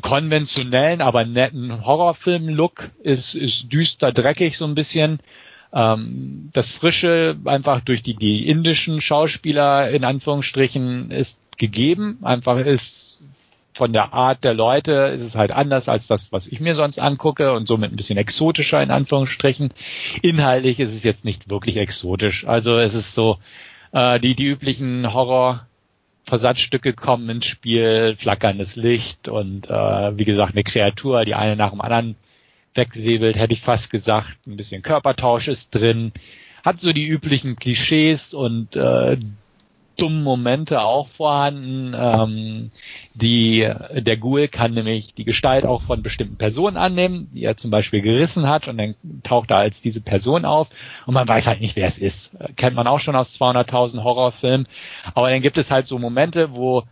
konventionellen, aber netten Horrorfilm-Look, ist, ist düster, dreckig so ein bisschen. Ähm, das Frische einfach durch die, die indischen Schauspieler in Anführungsstrichen ist gegeben. Einfach ist von der Art der Leute ist es halt anders als das, was ich mir sonst angucke und somit ein bisschen exotischer in Anführungsstrichen. Inhaltlich ist es jetzt nicht wirklich exotisch. Also es ist so, äh, die, die üblichen Horror Versatzstücke kommen ins Spiel, flackerndes Licht und äh, wie gesagt eine Kreatur, die eine nach dem anderen wegsäbelt, hätte ich fast gesagt. Ein bisschen Körpertausch ist drin. Hat so die üblichen Klischees und äh, dummen Momente auch vorhanden. Ähm, die, der Ghoul kann nämlich die Gestalt auch von bestimmten Personen annehmen, die er zum Beispiel gerissen hat und dann taucht er als diese Person auf und man weiß halt nicht, wer es ist. Kennt man auch schon aus 200.000 Horrorfilmen. Aber dann gibt es halt so Momente, wo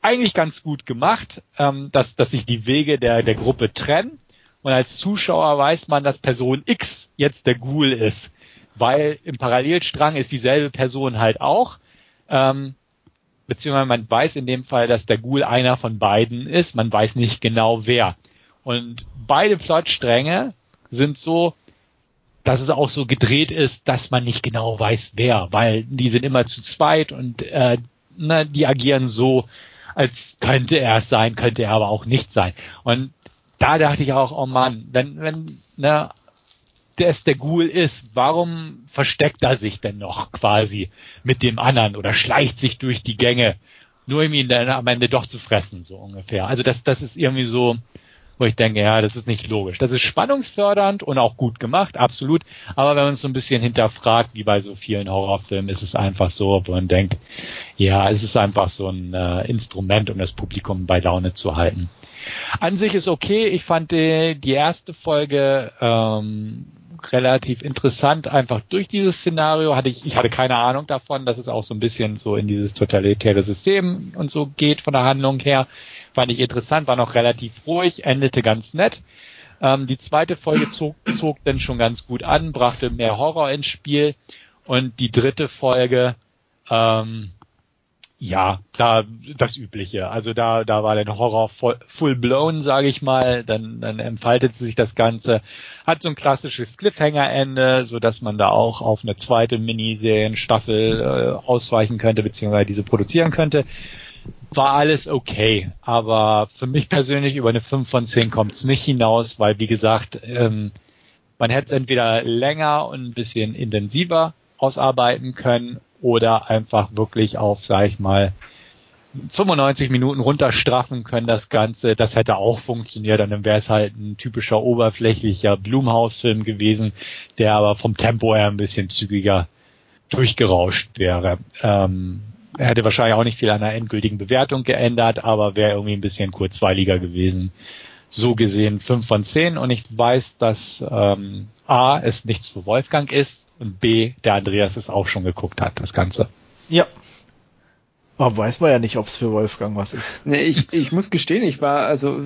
eigentlich ganz gut gemacht, ähm, dass, dass sich die Wege der, der Gruppe trennen und als Zuschauer weiß man, dass Person X jetzt der Ghoul ist, weil im Parallelstrang ist dieselbe Person halt auch ähm, beziehungsweise man weiß in dem Fall, dass der Ghoul einer von beiden ist. Man weiß nicht genau wer. Und beide Plotstränge sind so, dass es auch so gedreht ist, dass man nicht genau weiß wer, weil die sind immer zu zweit und äh, na, die agieren so, als könnte er es sein, könnte er aber auch nicht sein. Und da dachte ich auch, oh Mann, wenn, wenn, ne, der es der Ghoul ist, warum versteckt er sich denn noch quasi mit dem anderen oder schleicht sich durch die Gänge, nur um ihn dann am Ende doch zu fressen, so ungefähr. Also das, das ist irgendwie so, wo ich denke, ja, das ist nicht logisch. Das ist spannungsfördernd und auch gut gemacht, absolut. Aber wenn man es so ein bisschen hinterfragt, wie bei so vielen Horrorfilmen, ist es einfach so, wo man denkt, ja, es ist einfach so ein äh, Instrument, um das Publikum bei Laune zu halten. An sich ist okay. Ich fand die, die erste Folge ähm, relativ interessant, einfach durch dieses Szenario. Hatte ich, ich hatte keine Ahnung davon, dass es auch so ein bisschen so in dieses totalitäre System und so geht von der Handlung her. Fand ich interessant, war noch relativ ruhig, endete ganz nett. Ähm, die zweite Folge zog, zog dann schon ganz gut an, brachte mehr Horror ins Spiel. Und die dritte Folge, ähm, ja, da das Übliche. Also da, da war der Horror voll, full blown, sage ich mal. Dann, dann entfaltet sich das Ganze. Hat so ein klassisches Cliffhanger-Ende, so dass man da auch auf eine zweite Miniserienstaffel äh, ausweichen könnte, beziehungsweise diese produzieren könnte. War alles okay, aber für mich persönlich über eine 5 von 10 kommt es nicht hinaus, weil wie gesagt, ähm, man hätte es entweder länger und ein bisschen intensiver ausarbeiten können oder einfach wirklich auf, sag ich mal, 95 Minuten runterstraffen können das Ganze. Das hätte auch funktioniert und dann wäre es halt ein typischer oberflächlicher Blumhaus-Film gewesen, der aber vom Tempo her ein bisschen zügiger durchgerauscht wäre. Ähm, er hätte wahrscheinlich auch nicht viel an der endgültigen Bewertung geändert, aber wäre irgendwie ein bisschen kurzweiliger gewesen. So gesehen 5 von 10 und ich weiß, dass ähm, A, es nichts für Wolfgang ist und B, der Andreas es auch schon geguckt hat, das Ganze. Ja. Aber weiß man ja nicht, ob es für Wolfgang was ist. Nee, ich, ich muss gestehen, ich war also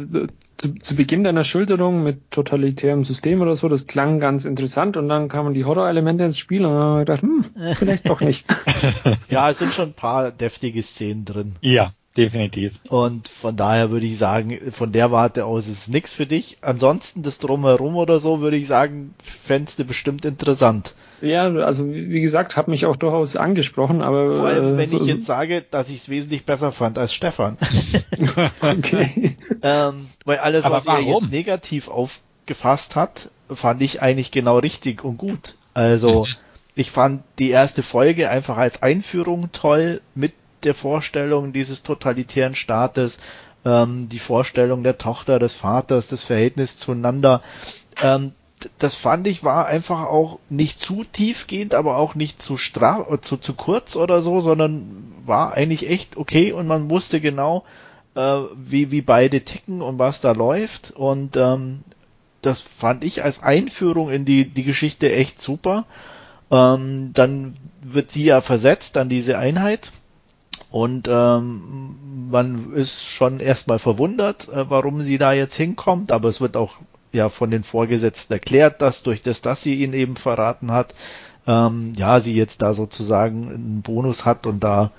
zu, zu Beginn deiner Schilderung mit totalitärem System oder so, das klang ganz interessant und dann kamen die Horror-Elemente ins Spiel und dann habe ich gedacht, hm, vielleicht doch nicht. ja, es sind schon ein paar deftige Szenen drin. Ja, definitiv. Und von daher würde ich sagen, von der Warte aus ist es nichts für dich. Ansonsten das Drumherum oder so, würde ich sagen, fändest du bestimmt interessant. Ja, also wie gesagt, hat mich auch durchaus angesprochen, aber vor allem, wenn äh, so, ich jetzt sage, dass ich es wesentlich besser fand als Stefan. okay. ähm, weil alles, aber was warum? er jetzt negativ aufgefasst hat, fand ich eigentlich genau richtig und gut. Also ich fand die erste Folge einfach als Einführung toll mit der Vorstellung dieses totalitären Staates, ähm, die Vorstellung der Tochter, des Vaters, das Verhältnis zueinander. Ähm, das fand ich war einfach auch nicht zu tiefgehend, aber auch nicht zu straf, zu, zu kurz oder so, sondern war eigentlich echt okay und man wusste genau, äh, wie, wie beide ticken und was da läuft und ähm, das fand ich als Einführung in die, die Geschichte echt super. Ähm, dann wird sie ja versetzt an diese Einheit und ähm, man ist schon erstmal verwundert, äh, warum sie da jetzt hinkommt, aber es wird auch ja von den Vorgesetzten erklärt, dass durch das, dass sie ihn eben verraten hat, ähm, ja, sie jetzt da sozusagen einen Bonus hat und da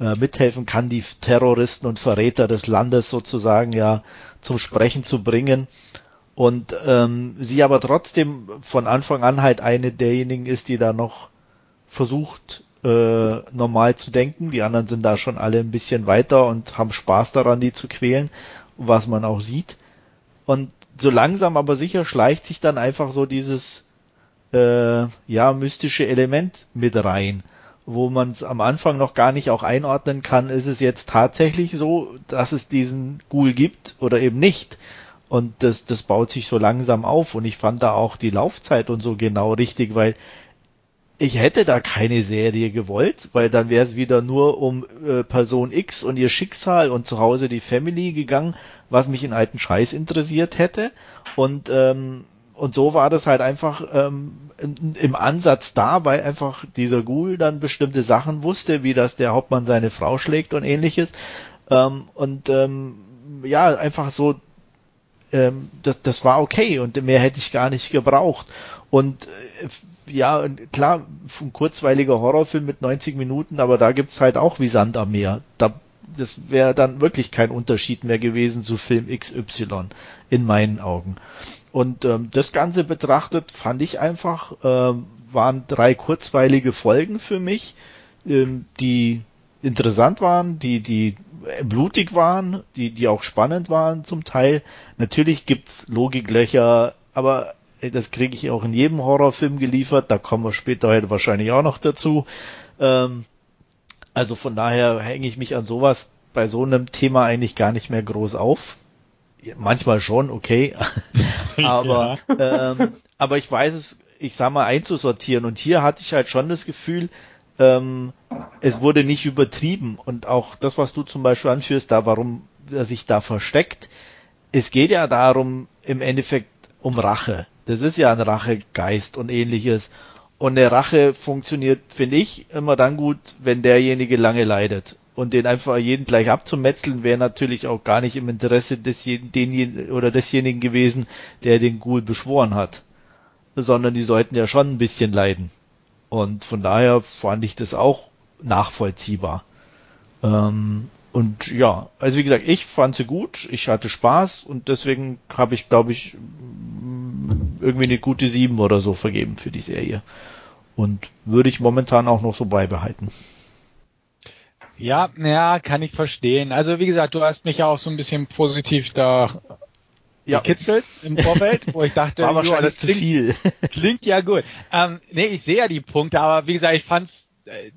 äh, mithelfen kann, die Terroristen und Verräter des Landes sozusagen ja zum Sprechen zu bringen. Und ähm, sie aber trotzdem von Anfang an halt eine derjenigen ist, die da noch versucht, äh, normal zu denken. Die anderen sind da schon alle ein bisschen weiter und haben Spaß daran, die zu quälen, was man auch sieht. Und so langsam aber sicher schleicht sich dann einfach so dieses äh, ja mystische Element mit rein, wo man es am Anfang noch gar nicht auch einordnen kann, ist es jetzt tatsächlich so, dass es diesen Ghoul gibt oder eben nicht. Und das, das baut sich so langsam auf und ich fand da auch die Laufzeit und so genau richtig, weil ich hätte da keine Serie gewollt, weil dann wäre es wieder nur um äh, Person X und ihr Schicksal und zu Hause die Family gegangen, was mich in alten Scheiß interessiert hätte. Und ähm, und so war das halt einfach ähm, im Ansatz da, weil einfach dieser Ghoul dann bestimmte Sachen wusste, wie das der Hauptmann seine Frau schlägt und ähnliches. Ähm, und ähm, ja, einfach so, ähm, das, das war okay und mehr hätte ich gar nicht gebraucht. Und äh, ja, klar, ein kurzweiliger Horrorfilm mit 90 Minuten, aber da gibt's halt auch wie Sand am Meer. Da, das wäre dann wirklich kein Unterschied mehr gewesen zu Film XY in meinen Augen. Und ähm, das Ganze betrachtet fand ich einfach, ähm, waren drei kurzweilige Folgen für mich, ähm, die interessant waren, die, die blutig waren, die, die auch spannend waren zum Teil. Natürlich gibt's Logiklöcher, aber das kriege ich auch in jedem Horrorfilm geliefert, da kommen wir später heute wahrscheinlich auch noch dazu. Ähm, also von daher hänge ich mich an sowas bei so einem Thema eigentlich gar nicht mehr groß auf manchmal schon, okay. aber, ja. ähm, aber ich weiß es, ich sag mal, einzusortieren. Und hier hatte ich halt schon das Gefühl, ähm, es wurde nicht übertrieben. Und auch das, was du zum Beispiel anführst, da, warum er sich da versteckt, es geht ja darum, im Endeffekt um Rache. Das ist ja ein Rachegeist und ähnliches. Und eine Rache funktioniert, finde ich, immer dann gut, wenn derjenige lange leidet und den einfach jeden gleich abzumetzeln, wäre natürlich auch gar nicht im Interesse des, oder desjenigen gewesen, der den Ghoul beschworen hat. Sondern die sollten ja schon ein bisschen leiden. Und von daher fand ich das auch nachvollziehbar. Ähm, und ja, also wie gesagt, ich fand sie gut, ich hatte Spaß und deswegen habe ich, glaube ich, irgendwie eine gute sieben oder so vergeben für die Serie. Und würde ich momentan auch noch so beibehalten. Ja, ja, kann ich verstehen. Also wie gesagt, du hast mich ja auch so ein bisschen positiv da ja. gekitzelt im Vorfeld, wo ich dachte, war wahrscheinlich zu viel. klingt ja gut. Ähm, nee, ich sehe ja die Punkte, aber wie gesagt, ich fand's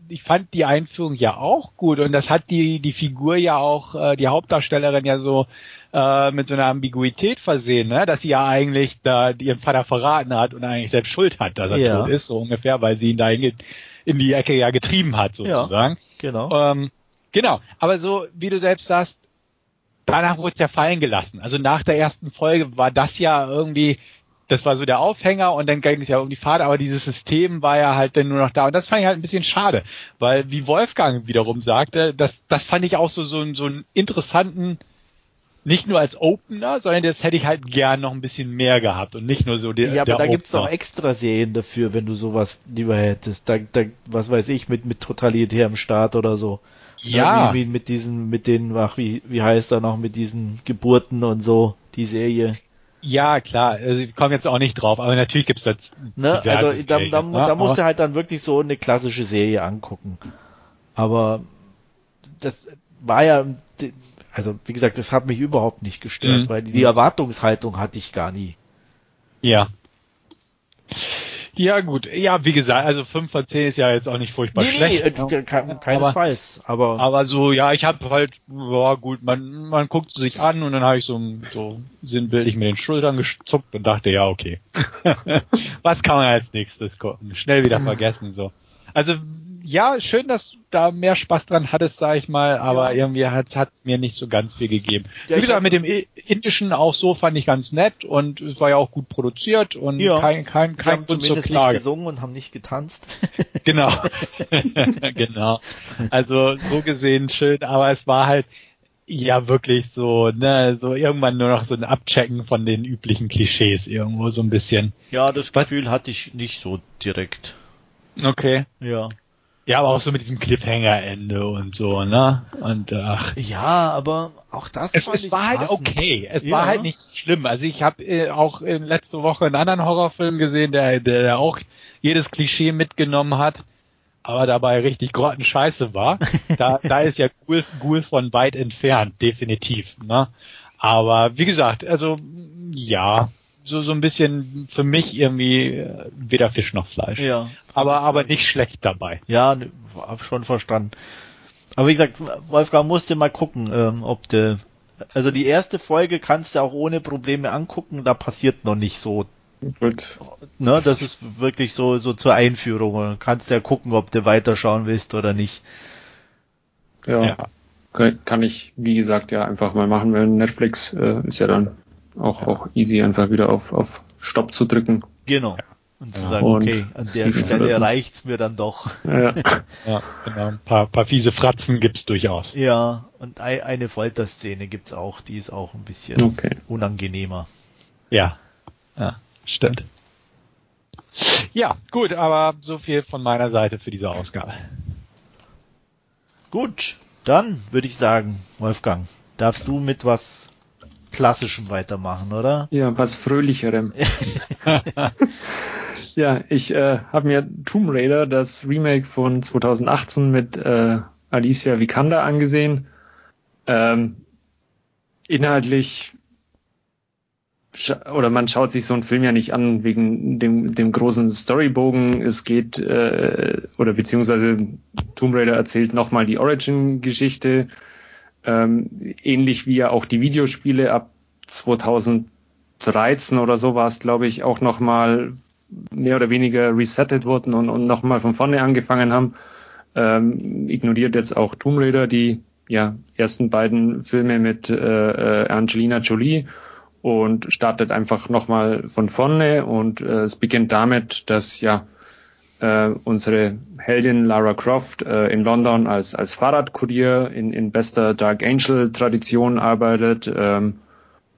ich fand die Einführung ja auch gut und das hat die die Figur ja auch äh, die Hauptdarstellerin ja so äh, mit so einer Ambiguität versehen, ne? dass sie ja eigentlich da ihren Vater verraten hat und eigentlich selbst Schuld hat, dass er ja. tot ist, so ungefähr, weil sie ihn da in, in die Ecke ja getrieben hat sozusagen. Ja. Genau. Ähm, genau. Aber so, wie du selbst sagst, danach wurde es ja fallen gelassen. Also nach der ersten Folge war das ja irgendwie, das war so der Aufhänger und dann ging es ja um die Fahrt, aber dieses System war ja halt dann nur noch da. Und das fand ich halt ein bisschen schade, weil wie Wolfgang wiederum sagte, das, das fand ich auch so, so, so einen interessanten nicht nur als Opener, sondern das hätte ich halt gern noch ein bisschen mehr gehabt und nicht nur so der Ja, aber der da Opener. gibt's auch extra Serien dafür, wenn du sowas lieber hättest. Da, da, was weiß ich, mit, mit totalitärem Staat oder so. Ja. Wie, wie mit diesen, mit den, ach, wie, wie heißt er noch, mit diesen Geburten und so, die Serie. Ja, klar, also ich komme jetzt auch nicht drauf, aber natürlich gibt's das. Ne? Also da, da, da, ne? da musst du halt dann wirklich so eine klassische Serie angucken. Aber das war ja, also wie gesagt, das hat mich überhaupt nicht gestört, mhm. weil die Erwartungshaltung hatte ich gar nie. Ja. Ja, gut. Ja, wie gesagt, also 5 von 10 ist ja jetzt auch nicht furchtbar nee, schlecht. Nee, ke keinesfalls. Aber, aber so, ja, ich habe halt, ja gut, man, man guckt sich an und dann habe ich so, so sinnbildlich mit den Schultern gezuckt und dachte, ja, okay. Was kann man als nächstes gucken? Schnell wieder vergessen, so. Also ja, schön, dass du da mehr Spaß dran hattest, sag ich mal, aber ja. irgendwie hat es mir nicht so ganz viel gegeben. Ja, Wie gesagt, mit dem Indischen auch so fand ich ganz nett und es war ja auch gut produziert und ja. kein, kein, kein Grund zur Klage. nicht gesungen und haben nicht getanzt. genau. genau. Also so gesehen schön, aber es war halt, ja wirklich so, ne, so irgendwann nur noch so ein Abchecken von den üblichen Klischees irgendwo so ein bisschen. Ja, das Gefühl Was? hatte ich nicht so direkt. Okay. Ja. Ja, aber auch so mit diesem Cliffhanger-Ende und so, ne? Und ach. Ja, aber auch das. Es, es war halt passend. halt okay. Es ja. war halt nicht schlimm. Also ich habe äh, auch in letzte Woche einen anderen Horrorfilm gesehen, der, der auch jedes Klischee mitgenommen hat, aber dabei richtig grottenscheiße war. Da, da ist ja Ghoul, Ghoul von weit entfernt, definitiv. Ne? Aber wie gesagt, also ja, so, so ein bisschen für mich irgendwie äh, weder Fisch noch Fleisch. Ja. Aber, aber nicht schlecht dabei. Ja, hab schon verstanden. Aber wie gesagt, Wolfgang musste mal gucken, ähm, ob der, also die erste Folge kannst du auch ohne Probleme angucken, da passiert noch nicht so. Gut. Ne, das ist wirklich so, so zur Einführung. Kannst ja gucken, ob du weiterschauen willst oder nicht. Ja. ja. Kann ich, wie gesagt, ja einfach mal machen, weil Netflix äh, ist ja dann auch, auch easy, einfach wieder auf, auf Stopp zu drücken. Genau. Und zu sagen, und okay, an der Stelle reicht's mir dann doch. Ja, ja genau. Ein paar, paar fiese Fratzen gibt's durchaus. Ja, und eine Folterszene gibt's auch, die ist auch ein bisschen okay. unangenehmer. Ja, ja, stimmt. Ja, gut, aber so viel von meiner Seite für diese Ausgabe. Gut, dann würde ich sagen, Wolfgang, darfst du mit was Klassischem weitermachen, oder? Ja, was Fröhlicherem. ja, ich äh, habe mir Tomb Raider, das Remake von 2018 mit äh, Alicia Vikander angesehen. Ähm, inhaltlich oder man schaut sich so einen Film ja nicht an wegen dem, dem großen Storybogen. Es geht, äh, oder beziehungsweise Tomb Raider erzählt nochmal die Origin-Geschichte, ähm, ähnlich wie ja auch die Videospiele ab 2013 oder so war es, glaube ich, auch nochmal mehr oder weniger resettet wurden und, und nochmal von vorne angefangen haben. Ähm, ignoriert jetzt auch Tomb Raider die ja, ersten beiden Filme mit äh, äh Angelina Jolie und startet einfach nochmal von vorne und äh, es beginnt damit, dass ja äh, unsere Heldin Lara Croft äh, in London als, als Fahrradkurier in, in bester Dark Angel Tradition arbeitet ähm,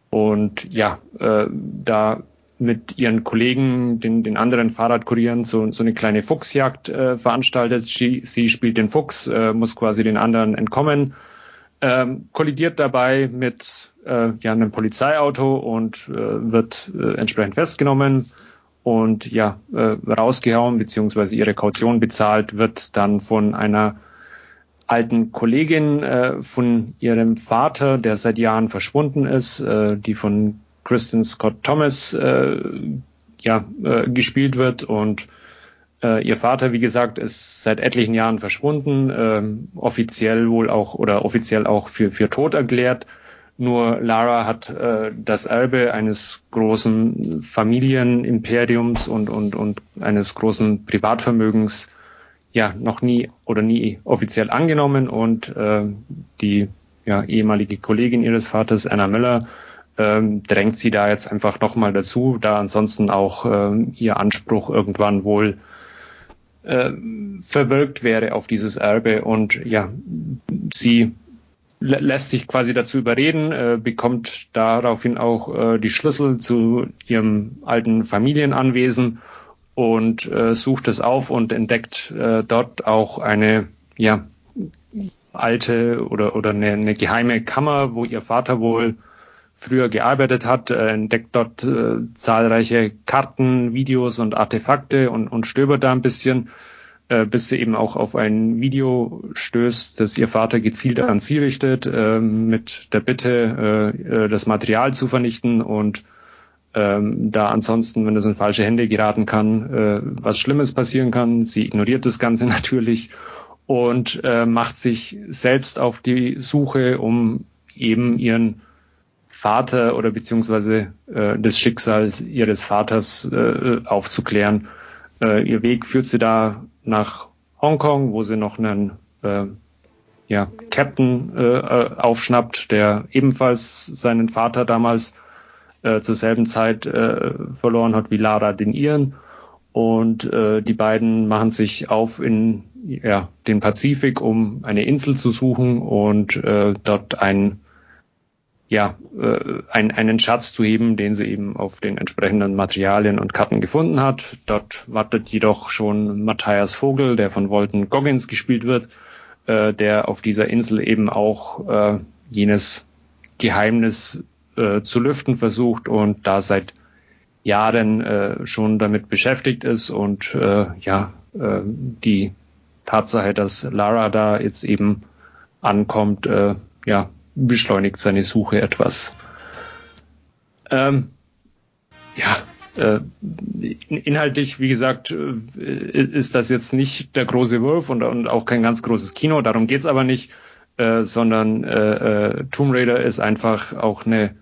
und ja, äh, da mit ihren Kollegen, den, den anderen Fahrradkurieren, so, so eine kleine Fuchsjagd äh, veranstaltet. Sie, sie spielt den Fuchs, äh, muss quasi den anderen entkommen, ähm, kollidiert dabei mit äh, ja, einem Polizeiauto und äh, wird äh, entsprechend festgenommen und ja, äh, rausgehauen, beziehungsweise ihre Kaution bezahlt, wird dann von einer alten Kollegin äh, von ihrem Vater, der seit Jahren verschwunden ist, äh, die von Kristen Scott Thomas äh, ja, äh, gespielt wird und äh, ihr Vater, wie gesagt, ist seit etlichen Jahren verschwunden, äh, offiziell wohl auch oder offiziell auch für, für tot erklärt. Nur Lara hat äh, das Erbe eines großen Familienimperiums und, und, und eines großen Privatvermögens ja noch nie oder nie offiziell angenommen. Und äh, die ja, ehemalige Kollegin ihres Vaters, Anna Miller, ähm, drängt sie da jetzt einfach nochmal dazu, da ansonsten auch ähm, ihr Anspruch irgendwann wohl äh, verwirkt wäre auf dieses Erbe. Und ja, sie lässt sich quasi dazu überreden, äh, bekommt daraufhin auch äh, die Schlüssel zu ihrem alten Familienanwesen und äh, sucht es auf und entdeckt äh, dort auch eine ja alte oder oder eine, eine geheime Kammer, wo ihr Vater wohl früher gearbeitet hat, äh, entdeckt dort äh, zahlreiche Karten, Videos und Artefakte und, und stöbert da ein bisschen äh, bis sie eben auch auf ein Video stößt, das ihr Vater gezielt an sie richtet, äh, mit der Bitte, äh, äh, das Material zu vernichten und ähm, da ansonsten, wenn es in falsche Hände geraten kann, äh, was Schlimmes passieren kann. Sie ignoriert das Ganze natürlich und äh, macht sich selbst auf die Suche, um eben ihren Vater oder beziehungsweise äh, das Schicksal ihres Vaters äh, aufzuklären. Äh, ihr Weg führt sie da nach Hongkong, wo sie noch einen äh, ja, Captain äh, aufschnappt, der ebenfalls seinen Vater damals äh, zur selben Zeit äh, verloren hat wie Lara den ihren. Und äh, die beiden machen sich auf in ja, den Pazifik, um eine Insel zu suchen und äh, dort ein ja, äh, ein, einen Schatz zu heben, den sie eben auf den entsprechenden Materialien und Karten gefunden hat. Dort wartet jedoch schon Matthias Vogel, der von Walton Goggins gespielt wird, äh, der auf dieser Insel eben auch äh, jenes Geheimnis äh, zu lüften versucht und da seit Jahren äh, schon damit beschäftigt ist und äh, ja, äh, die Tatsache, dass Lara da jetzt eben ankommt, äh, ja, beschleunigt seine Suche etwas. Ähm, ja, äh, inhaltlich, wie gesagt, äh, ist das jetzt nicht der große Wurf und, und auch kein ganz großes Kino, darum geht's aber nicht, äh, sondern äh, äh, Tomb Raider ist einfach auch eine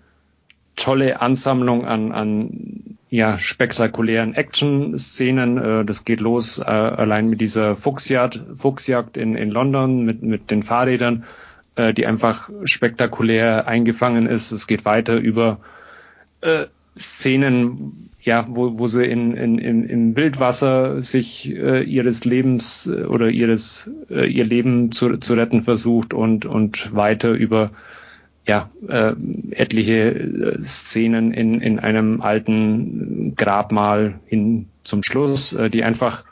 tolle Ansammlung an, an ja, spektakulären Action-Szenen. Äh, das geht los allein mit dieser Fuchsjagd, Fuchsjagd in, in London mit, mit den Fahrrädern äh, die einfach spektakulär eingefangen ist. Es geht weiter über äh, Szenen, ja, wo, wo sie in, in, in, im Wildwasser sich äh, ihres Lebens äh, oder ihres äh, ihr Leben zu, zu retten versucht und und weiter über ja äh, etliche äh, Szenen in, in einem alten Grabmal hin zum Schluss, äh, die einfach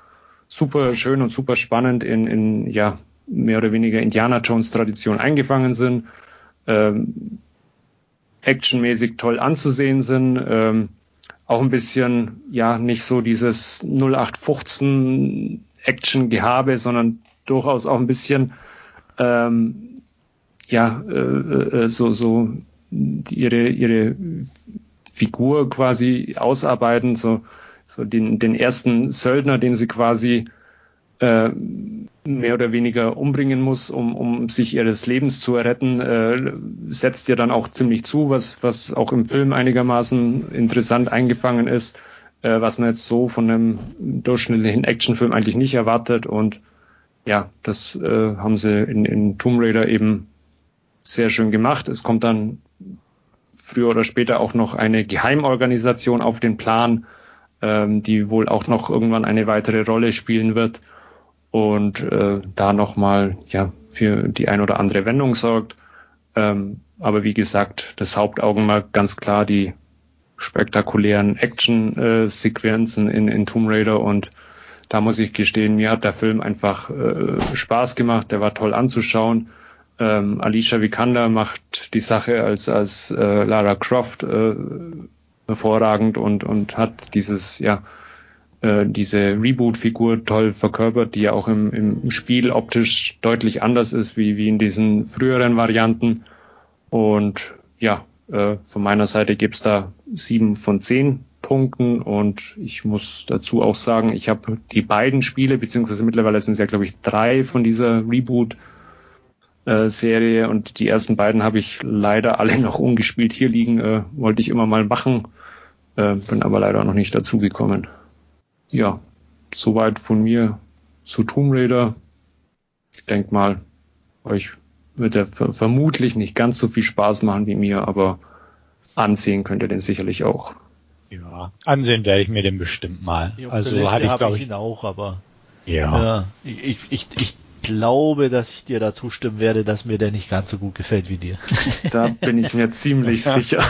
super schön und super spannend in, in ja mehr oder weniger Indiana Jones Tradition eingefangen sind, ähm, actionmäßig toll anzusehen sind, ähm, auch ein bisschen, ja, nicht so dieses 0815 Action-Gehabe, sondern durchaus auch ein bisschen, ähm, ja, äh, äh, so, so ihre, ihre Figur quasi ausarbeiten, so, so den, den ersten Söldner, den sie quasi äh, mehr oder weniger umbringen muss, um, um sich ihres Lebens zu erretten, äh, setzt ihr dann auch ziemlich zu, was, was auch im Film einigermaßen interessant eingefangen ist, äh, was man jetzt so von einem durchschnittlichen Actionfilm eigentlich nicht erwartet. Und ja, das äh, haben sie in, in Tomb Raider eben sehr schön gemacht. Es kommt dann früher oder später auch noch eine Geheimorganisation auf den Plan, ähm, die wohl auch noch irgendwann eine weitere Rolle spielen wird und äh, da nochmal ja, für die ein oder andere Wendung sorgt. Ähm, aber wie gesagt, das Hauptaugenmerk ganz klar die spektakulären Action-Sequenzen in, in Tomb Raider und da muss ich gestehen, mir hat der Film einfach äh, Spaß gemacht, der war toll anzuschauen. Ähm, Alicia Vikander macht die Sache als, als äh, Lara Croft äh, hervorragend und, und hat dieses, ja, äh, diese Reboot-Figur toll verkörpert, die ja auch im, im Spiel optisch deutlich anders ist wie, wie in diesen früheren Varianten. Und ja, äh, von meiner Seite gibt's da sieben von zehn Punkten. Und ich muss dazu auch sagen, ich habe die beiden Spiele, beziehungsweise mittlerweile sind es ja, glaube ich, drei von dieser Reboot äh, Serie. Und die ersten beiden habe ich leider alle noch ungespielt hier liegen, äh, wollte ich immer mal machen, äh, bin aber leider noch nicht dazu gekommen ja, soweit von mir zu Tomb Raider. Ich denke mal, euch wird er vermutlich nicht ganz so viel Spaß machen wie mir, aber ansehen könnt ihr den sicherlich auch. Ja, ansehen werde ich mir den bestimmt mal. also hatte ich glaube ich ihn auch, aber ja. ja ich, ich, ich glaube, dass ich dir da zustimmen werde, dass mir der nicht ganz so gut gefällt wie dir. Da bin ich mir ziemlich sicher.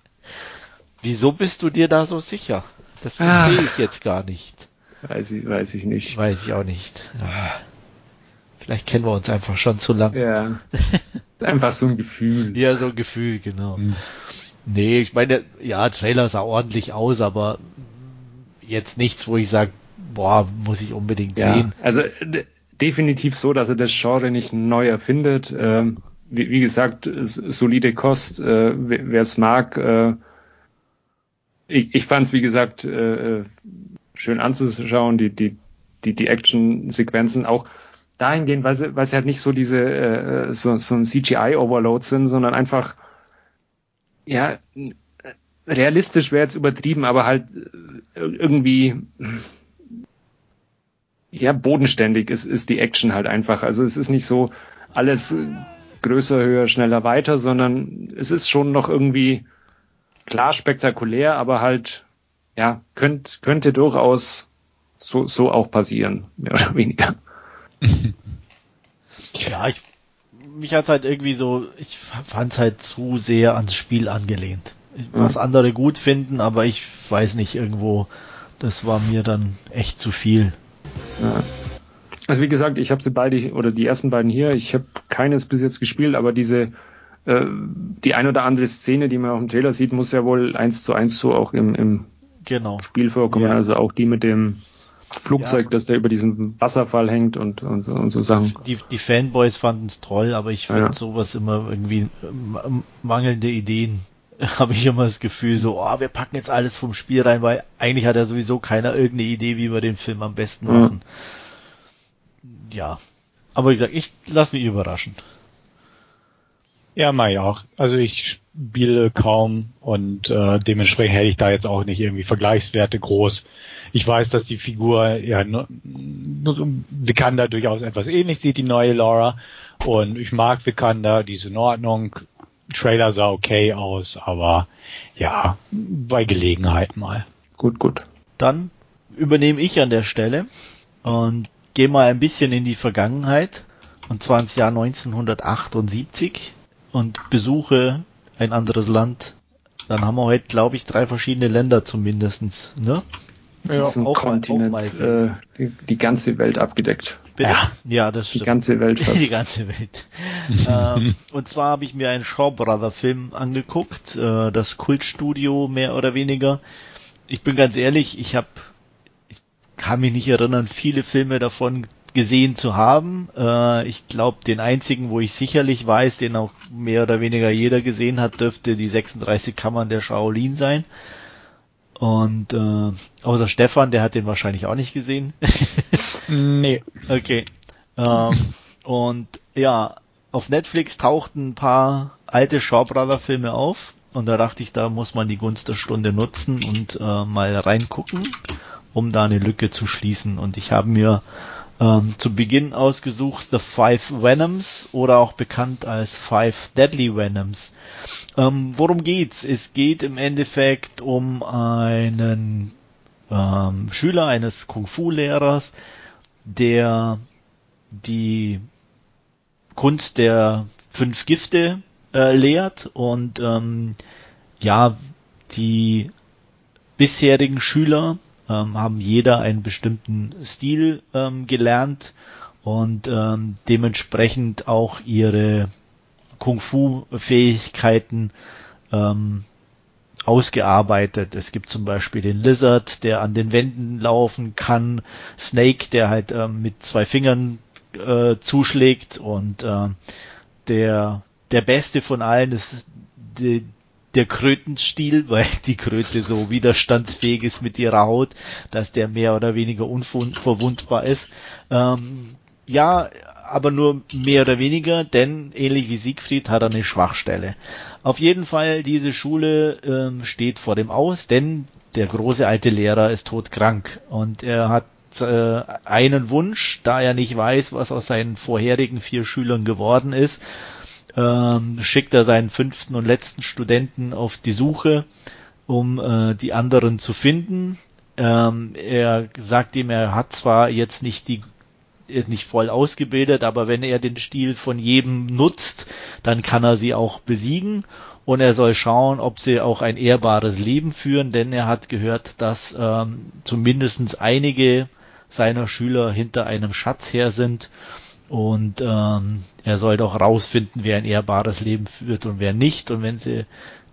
Wieso bist du dir da so sicher? Das verstehe ah. ich jetzt gar nicht. Weiß ich, weiß ich nicht. Weiß ich auch nicht. Ja. Vielleicht kennen wir uns einfach schon zu lang. Ja. Einfach so ein Gefühl. Ja, so ein Gefühl, genau. Hm. Nee, ich meine, ja, Trailer sah ordentlich aus, aber jetzt nichts, wo ich sage, boah, muss ich unbedingt ja, sehen. Also definitiv so, dass er das Genre nicht neu erfindet. Ähm, wie, wie, gesagt, solide Kost. Äh, Wer es mag, äh, ich, ich fand es, wie gesagt, äh, schön anzuschauen, die, die, die, die Action-Sequenzen auch dahingehend, weil sie, weil sie halt nicht so diese, äh, so, so ein CGI-Overload sind, sondern einfach, ja, realistisch wäre jetzt übertrieben, aber halt äh, irgendwie, ja, bodenständig ist, ist die Action halt einfach. Also es ist nicht so alles größer, höher, schneller, weiter, sondern es ist schon noch irgendwie, klar spektakulär, aber halt, ja, könnt, könnte durchaus so, so auch passieren, mehr oder weniger. Ja, ich mich hat halt irgendwie so, ich fand es halt zu sehr ans Spiel angelehnt. Was mhm. andere gut finden, aber ich weiß nicht, irgendwo, das war mir dann echt zu viel. Ja. Also wie gesagt, ich habe sie beide oder die ersten beiden hier. Ich habe keines bis jetzt gespielt, aber diese äh, die ein oder andere Szene, die man auf dem Trailer sieht, muss ja wohl eins zu eins so auch im, im genau. Spiel vorkommen. Ja. Also auch die mit dem Flugzeug, ja. das da über diesem Wasserfall hängt und, und, und so Sachen. Die, die Fanboys fanden es toll, aber ich finde ja. sowas immer irgendwie mangelnde Ideen. Habe ich immer das Gefühl, so, oh, wir packen jetzt alles vom Spiel rein, weil eigentlich hat ja sowieso keiner irgendeine Idee, wie wir den Film am besten machen. Ja ja. Aber wie gesagt, ich lasse mich überraschen. Ja, mach ich auch. Also ich spiele kaum und äh, dementsprechend hätte ich da jetzt auch nicht irgendwie Vergleichswerte groß. Ich weiß, dass die Figur ja Vikanda durchaus etwas ähnlich sieht, die neue Laura. Und ich mag Vikanda, die ist in Ordnung. Trailer sah okay aus, aber ja, bei Gelegenheit mal. Gut, gut. Dann übernehme ich an der Stelle und gehe mal ein bisschen in die Vergangenheit, und zwar ins Jahr 1978 und besuche ein anderes Land. Dann haben wir heute, glaube ich, drei verschiedene Länder zumindestens, ne? Ja, das ist ein auch Kontinent, mal, auch äh, die, die, ganze Welt abgedeckt. Bitte? Ja, ja das stimmt. Die ganze Welt fast. die ganze Welt. ähm, und zwar habe ich mir einen Shaw Brother Film angeguckt, äh, das Kultstudio mehr oder weniger. Ich bin ganz ehrlich, ich habe kann mich nicht erinnern, viele Filme davon gesehen zu haben. Äh, ich glaube, den einzigen, wo ich sicherlich weiß, den auch mehr oder weniger jeder gesehen hat, dürfte die 36 Kammern der Shaolin sein. Und äh, außer Stefan, der hat den wahrscheinlich auch nicht gesehen. nee. Okay. Ähm, und ja, auf Netflix tauchten ein paar alte Shaw Brother Filme auf. Und da dachte ich, da muss man die Gunst der Stunde nutzen und äh, mal reingucken um da eine Lücke zu schließen. Und ich habe mir ähm, zu Beginn ausgesucht The Five Venoms oder auch bekannt als Five Deadly Venoms. Ähm, worum geht's? Es geht im Endeffekt um einen ähm, Schüler eines Kung-Fu-Lehrers, der die Kunst der fünf Gifte äh, lehrt und ähm, ja, die bisherigen Schüler ähm, haben jeder einen bestimmten Stil ähm, gelernt und ähm, dementsprechend auch ihre Kung-Fu-Fähigkeiten ähm, ausgearbeitet. Es gibt zum Beispiel den Lizard, der an den Wänden laufen kann, Snake, der halt ähm, mit zwei Fingern äh, zuschlägt und äh, der der beste von allen ist die, der Krötenstiel, weil die Kröte so widerstandsfähig ist mit ihrer Haut, dass der mehr oder weniger unverwundbar ist. Ähm, ja, aber nur mehr oder weniger, denn ähnlich wie Siegfried hat er eine Schwachstelle. Auf jeden Fall, diese Schule ähm, steht vor dem Aus, denn der große alte Lehrer ist todkrank und er hat äh, einen Wunsch, da er nicht weiß, was aus seinen vorherigen vier Schülern geworden ist, ähm, schickt er seinen fünften und letzten Studenten auf die Suche, um äh, die anderen zu finden. Ähm, er sagt ihm, er hat zwar jetzt nicht die ist nicht voll ausgebildet, aber wenn er den Stil von jedem nutzt, dann kann er sie auch besiegen und er soll schauen, ob sie auch ein ehrbares Leben führen, denn er hat gehört, dass ähm, zumindest einige seiner Schüler hinter einem Schatz her sind und ähm, er soll doch rausfinden, wer ein ehrbares Leben führt und wer nicht. Und wenn sie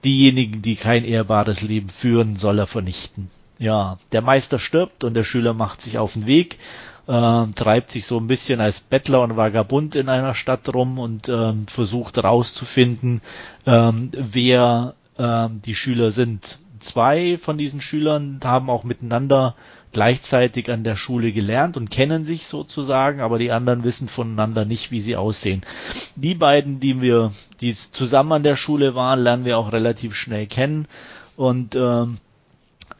diejenigen, die kein ehrbares Leben führen, soll er vernichten. Ja, der Meister stirbt und der Schüler macht sich auf den Weg, äh, treibt sich so ein bisschen als Bettler und Vagabund in einer Stadt rum und ähm, versucht rauszufinden, ähm, wer ähm, die Schüler sind. Zwei von diesen Schülern haben auch miteinander gleichzeitig an der Schule gelernt und kennen sich sozusagen, aber die anderen wissen voneinander nicht, wie sie aussehen. Die beiden, die wir, die zusammen an der Schule waren, lernen wir auch relativ schnell kennen und ähm,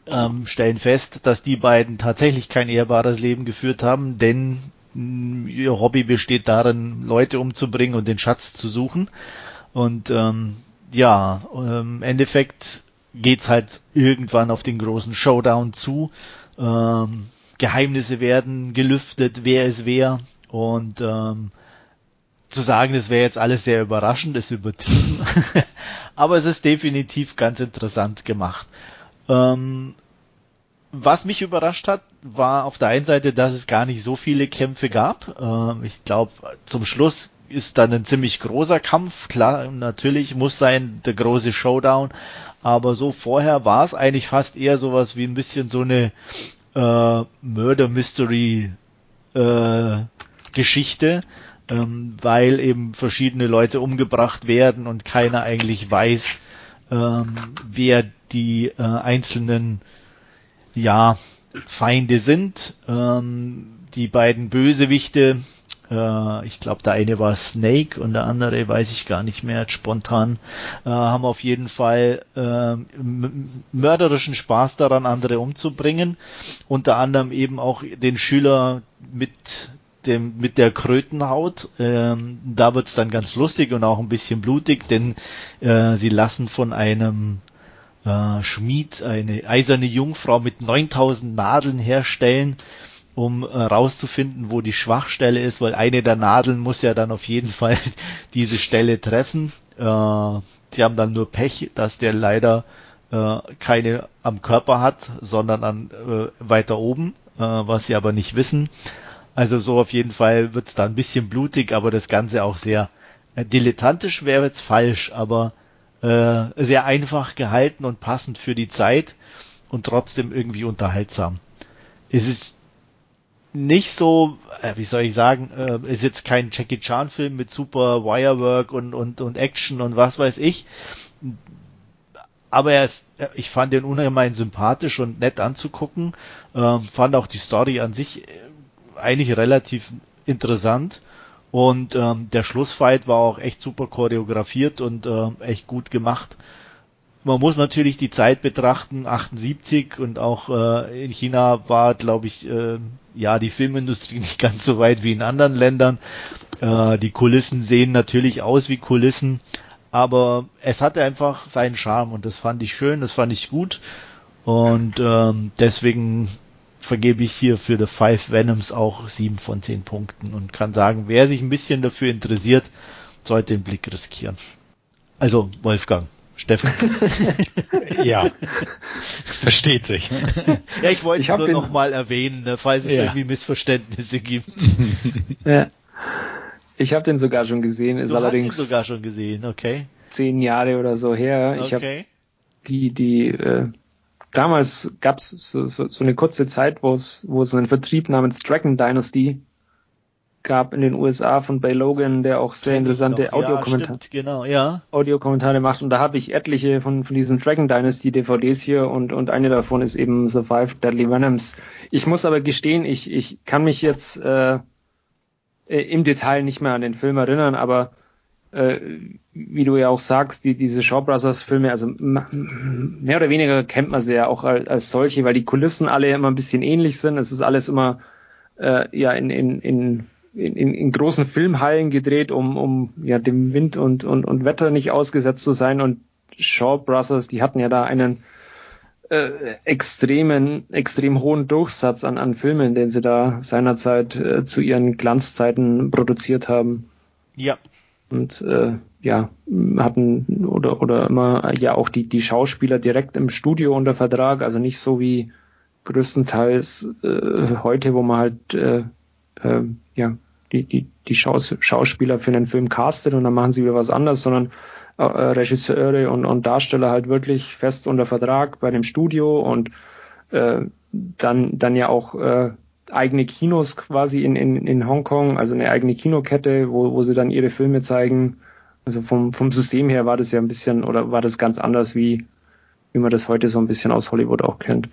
ähm, stellen fest, dass die beiden tatsächlich kein ehrbares Leben geführt haben, denn mm, ihr Hobby besteht darin, Leute umzubringen und den Schatz zu suchen. Und ähm, ja, im Endeffekt geht's halt irgendwann auf den großen Showdown zu ähm, Geheimnisse werden gelüftet, wer ist wer. Und ähm, zu sagen, das wäre jetzt alles sehr überraschend, ist übertrieben. Aber es ist definitiv ganz interessant gemacht. Ähm, was mich überrascht hat, war auf der einen Seite, dass es gar nicht so viele Kämpfe gab. Ähm, ich glaube, zum Schluss ist dann ein ziemlich großer Kampf. Klar, natürlich muss sein der große Showdown. Aber so vorher war es eigentlich fast eher sowas wie ein bisschen so eine äh, Murder Mystery äh, Geschichte, ähm, weil eben verschiedene Leute umgebracht werden und keiner eigentlich weiß, ähm, wer die äh, einzelnen ja Feinde sind. Ähm, die beiden Bösewichte äh, ich glaube, der eine war Snake und der andere weiß ich gar nicht mehr spontan, äh, haben auf jeden Fall äh, mörderischen Spaß daran, andere umzubringen. Unter anderem eben auch den Schüler mit dem, mit der Krötenhaut. Ähm, da wird's dann ganz lustig und auch ein bisschen blutig, denn äh, sie lassen von einem äh, Schmied eine eiserne Jungfrau mit 9000 Nadeln herstellen um äh, rauszufinden, wo die Schwachstelle ist, weil eine der Nadeln muss ja dann auf jeden Fall diese Stelle treffen. Äh, sie haben dann nur Pech, dass der leider äh, keine am Körper hat, sondern an äh, weiter oben, äh, was sie aber nicht wissen. Also so auf jeden Fall wird's da ein bisschen blutig, aber das Ganze auch sehr äh, dilettantisch wäre jetzt falsch, aber äh, sehr einfach gehalten und passend für die Zeit und trotzdem irgendwie unterhaltsam. Es ist nicht so, äh, wie soll ich sagen, äh, ist jetzt kein Jackie Chan Film mit super Wirework und, und, und Action und was weiß ich. Aber er ist, äh, ich fand den ungemein sympathisch und nett anzugucken. Ähm, fand auch die Story an sich äh, eigentlich relativ interessant. Und ähm, der Schlussfight war auch echt super choreografiert und äh, echt gut gemacht. Man muss natürlich die Zeit betrachten, 78 und auch äh, in China war, glaube ich, äh, ja die Filmindustrie nicht ganz so weit wie in anderen Ländern. Äh, die Kulissen sehen natürlich aus wie Kulissen, aber es hatte einfach seinen Charme und das fand ich schön, das fand ich gut und ähm, deswegen vergebe ich hier für The Five Venoms auch sieben von zehn Punkten und kann sagen, wer sich ein bisschen dafür interessiert, sollte den Blick riskieren. Also Wolfgang. Steffen. ja, versteht sich. Ja, ich wollte ich nur noch mal erwähnen, ne, falls es ja. irgendwie Missverständnisse gibt. Ja. Ich habe den sogar schon gesehen, ist du allerdings hast ihn sogar schon gesehen, okay. Zehn Jahre oder so her. Ich okay. habe die die äh, damals gab's so, so, so eine kurze Zeit, wo es wo es einen Vertrieb namens Dragon Dynasty gab in den USA von Bay Logan, der auch sehr interessante Audiokommentare ja, genau, ja. Audiokommentare macht. Und da habe ich etliche von, von diesen Dragon Dynasty DVDs hier und, und eine davon ist eben Survive Deadly Venoms. Ich muss aber gestehen, ich, ich kann mich jetzt äh, äh, im Detail nicht mehr an den Film erinnern, aber äh, wie du ja auch sagst, die, diese Shaw Brothers Filme, also mehr oder weniger kennt man sie ja auch als, als solche, weil die Kulissen alle immer ein bisschen ähnlich sind. Es ist alles immer äh, ja in, in, in in, in, in großen Filmhallen gedreht, um, um ja dem Wind und, und, und Wetter nicht ausgesetzt zu sein. Und Shaw Brothers, die hatten ja da einen äh, extremen, extrem hohen Durchsatz an, an Filmen, den sie da seinerzeit äh, zu ihren Glanzzeiten produziert haben. Ja. Und äh, ja, hatten oder oder immer ja auch die, die Schauspieler direkt im Studio unter Vertrag, also nicht so wie größtenteils äh, heute, wo man halt äh, äh, ja, die, die, die Schaus Schauspieler für einen Film castet und dann machen sie wieder was anderes, sondern äh, Regisseure und, und Darsteller halt wirklich fest unter Vertrag bei dem Studio und äh, dann, dann ja auch äh, eigene Kinos quasi in, in, in Hongkong, also eine eigene Kinokette, wo, wo sie dann ihre Filme zeigen. Also vom, vom System her war das ja ein bisschen oder war das ganz anders, wie, wie man das heute so ein bisschen aus Hollywood auch kennt.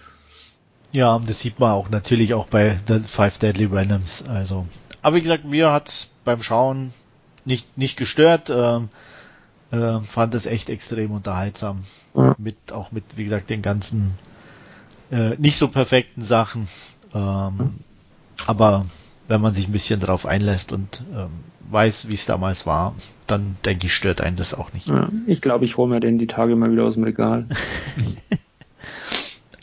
Ja, das sieht man auch natürlich auch bei The Five Deadly Venoms. Also, aber wie gesagt, mir hat beim Schauen nicht nicht gestört. Ähm, äh, fand es echt extrem unterhaltsam. Ja. Mit auch mit wie gesagt den ganzen äh, nicht so perfekten Sachen. Ähm, aber wenn man sich ein bisschen darauf einlässt und ähm, weiß, wie es damals war, dann denke ich, stört einen das auch nicht. Ja, ich glaube, ich hole mir den die Tage mal wieder aus dem Regal.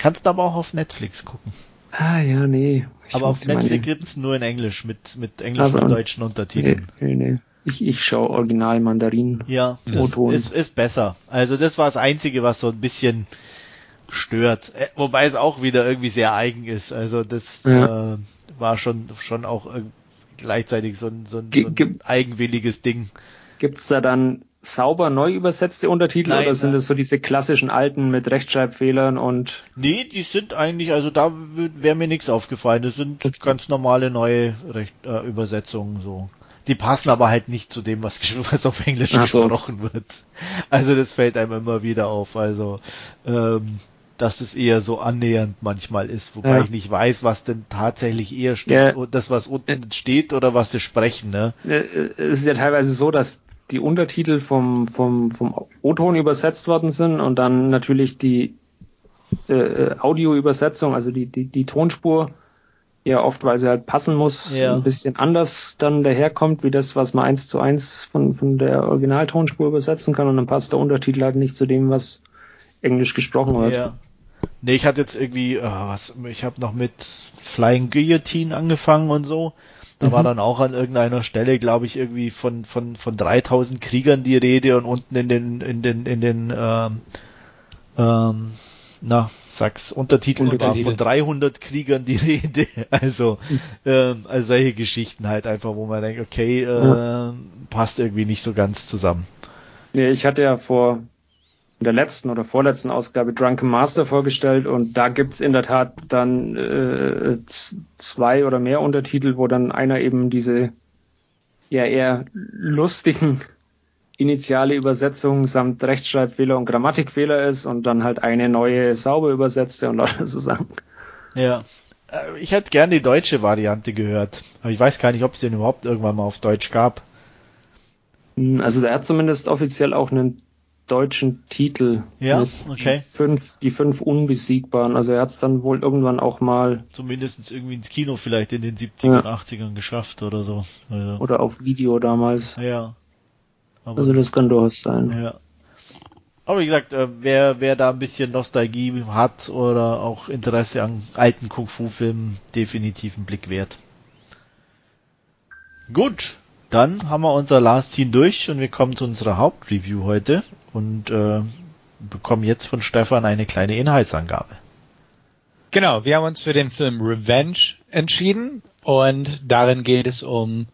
Kannst aber auch auf Netflix gucken. Ah ja, nee. Ich aber auf Netflix meine... gibt's nur in Englisch mit mit englischen also, und deutschen Untertiteln. Nee, nee, nee. Ich, ich schaue Original Mandarin. Ja, ist, ist besser. Also das war das Einzige, was so ein bisschen stört. Äh, wobei es auch wieder irgendwie sehr eigen ist. Also das ja. äh, war schon, schon auch gleichzeitig so ein, so ein, so ein eigenwilliges Ding. Gibt es da dann sauber neu übersetzte Untertitel nein, oder sind es so diese klassischen alten mit Rechtschreibfehlern und. Nee, die sind eigentlich, also da wäre mir nichts aufgefallen. Das sind ganz normale neue Recht, äh, Übersetzungen so. Die passen aber halt nicht zu dem, was, was auf Englisch so. gesprochen wird. Also das fällt einem immer wieder auf. Also ähm, dass es eher so annähernd manchmal ist, wobei ja. ich nicht weiß, was denn tatsächlich eher steht, ja. das was unten steht oder was sie sprechen. Ne? Es ist ja teilweise so, dass die Untertitel vom, vom, vom O-Ton übersetzt worden sind und dann natürlich die äh, äh, Audioübersetzung, also die, die, die Tonspur, ja oft, weil sie halt passen muss, ja. ein bisschen anders dann daherkommt, wie das, was man eins zu eins von, von der Originaltonspur übersetzen kann und dann passt der Untertitel halt nicht zu dem, was Englisch gesprochen wird. Ja. Nee, ich hatte jetzt irgendwie, oh, was, ich habe noch mit Flying Guillotine angefangen und so. Da mhm. war dann auch an irgendeiner Stelle, glaube ich, irgendwie von, von, von 3000 Kriegern die Rede und unten in den, in den, in den, ähm, ähm, na, sag's, Untertitel, war von 300 Kriegern die Rede. Also, mhm. ähm, also solche Geschichten halt einfach, wo man denkt, okay, äh, ja. passt irgendwie nicht so ganz zusammen. Nee, ich hatte ja vor in der letzten oder vorletzten Ausgabe Drunken Master vorgestellt und da gibt's in der Tat dann äh, zwei oder mehr Untertitel, wo dann einer eben diese ja eher lustigen initiale Übersetzung samt Rechtschreibfehler und Grammatikfehler ist und dann halt eine neue sauber übersetzte und lauter zusammen. Ja. Äh, ich hätte gern die deutsche Variante gehört, aber ich weiß gar nicht, ob es den überhaupt irgendwann mal auf Deutsch gab. Hm, also er hat zumindest offiziell auch einen deutschen Titel. Ja, okay. Die fünf, die fünf Unbesiegbaren. Also er hat es dann wohl irgendwann auch mal. Zumindest irgendwie ins Kino vielleicht in den 70er ja. 80ern geschafft oder so. Also. Oder auf Video damals. Ja. Aber also das kann durchaus sein. Ja. Aber wie gesagt, äh, wer, wer da ein bisschen Nostalgie hat oder auch Interesse an alten Kung-Fu-Filmen, definitiv einen Blick wert. Gut, dann haben wir unser Last Scene durch und wir kommen zu unserer Hauptreview heute und äh, bekommen jetzt von Stefan eine kleine Inhaltsangabe. Genau, wir haben uns für den Film Revenge entschieden und darin geht es um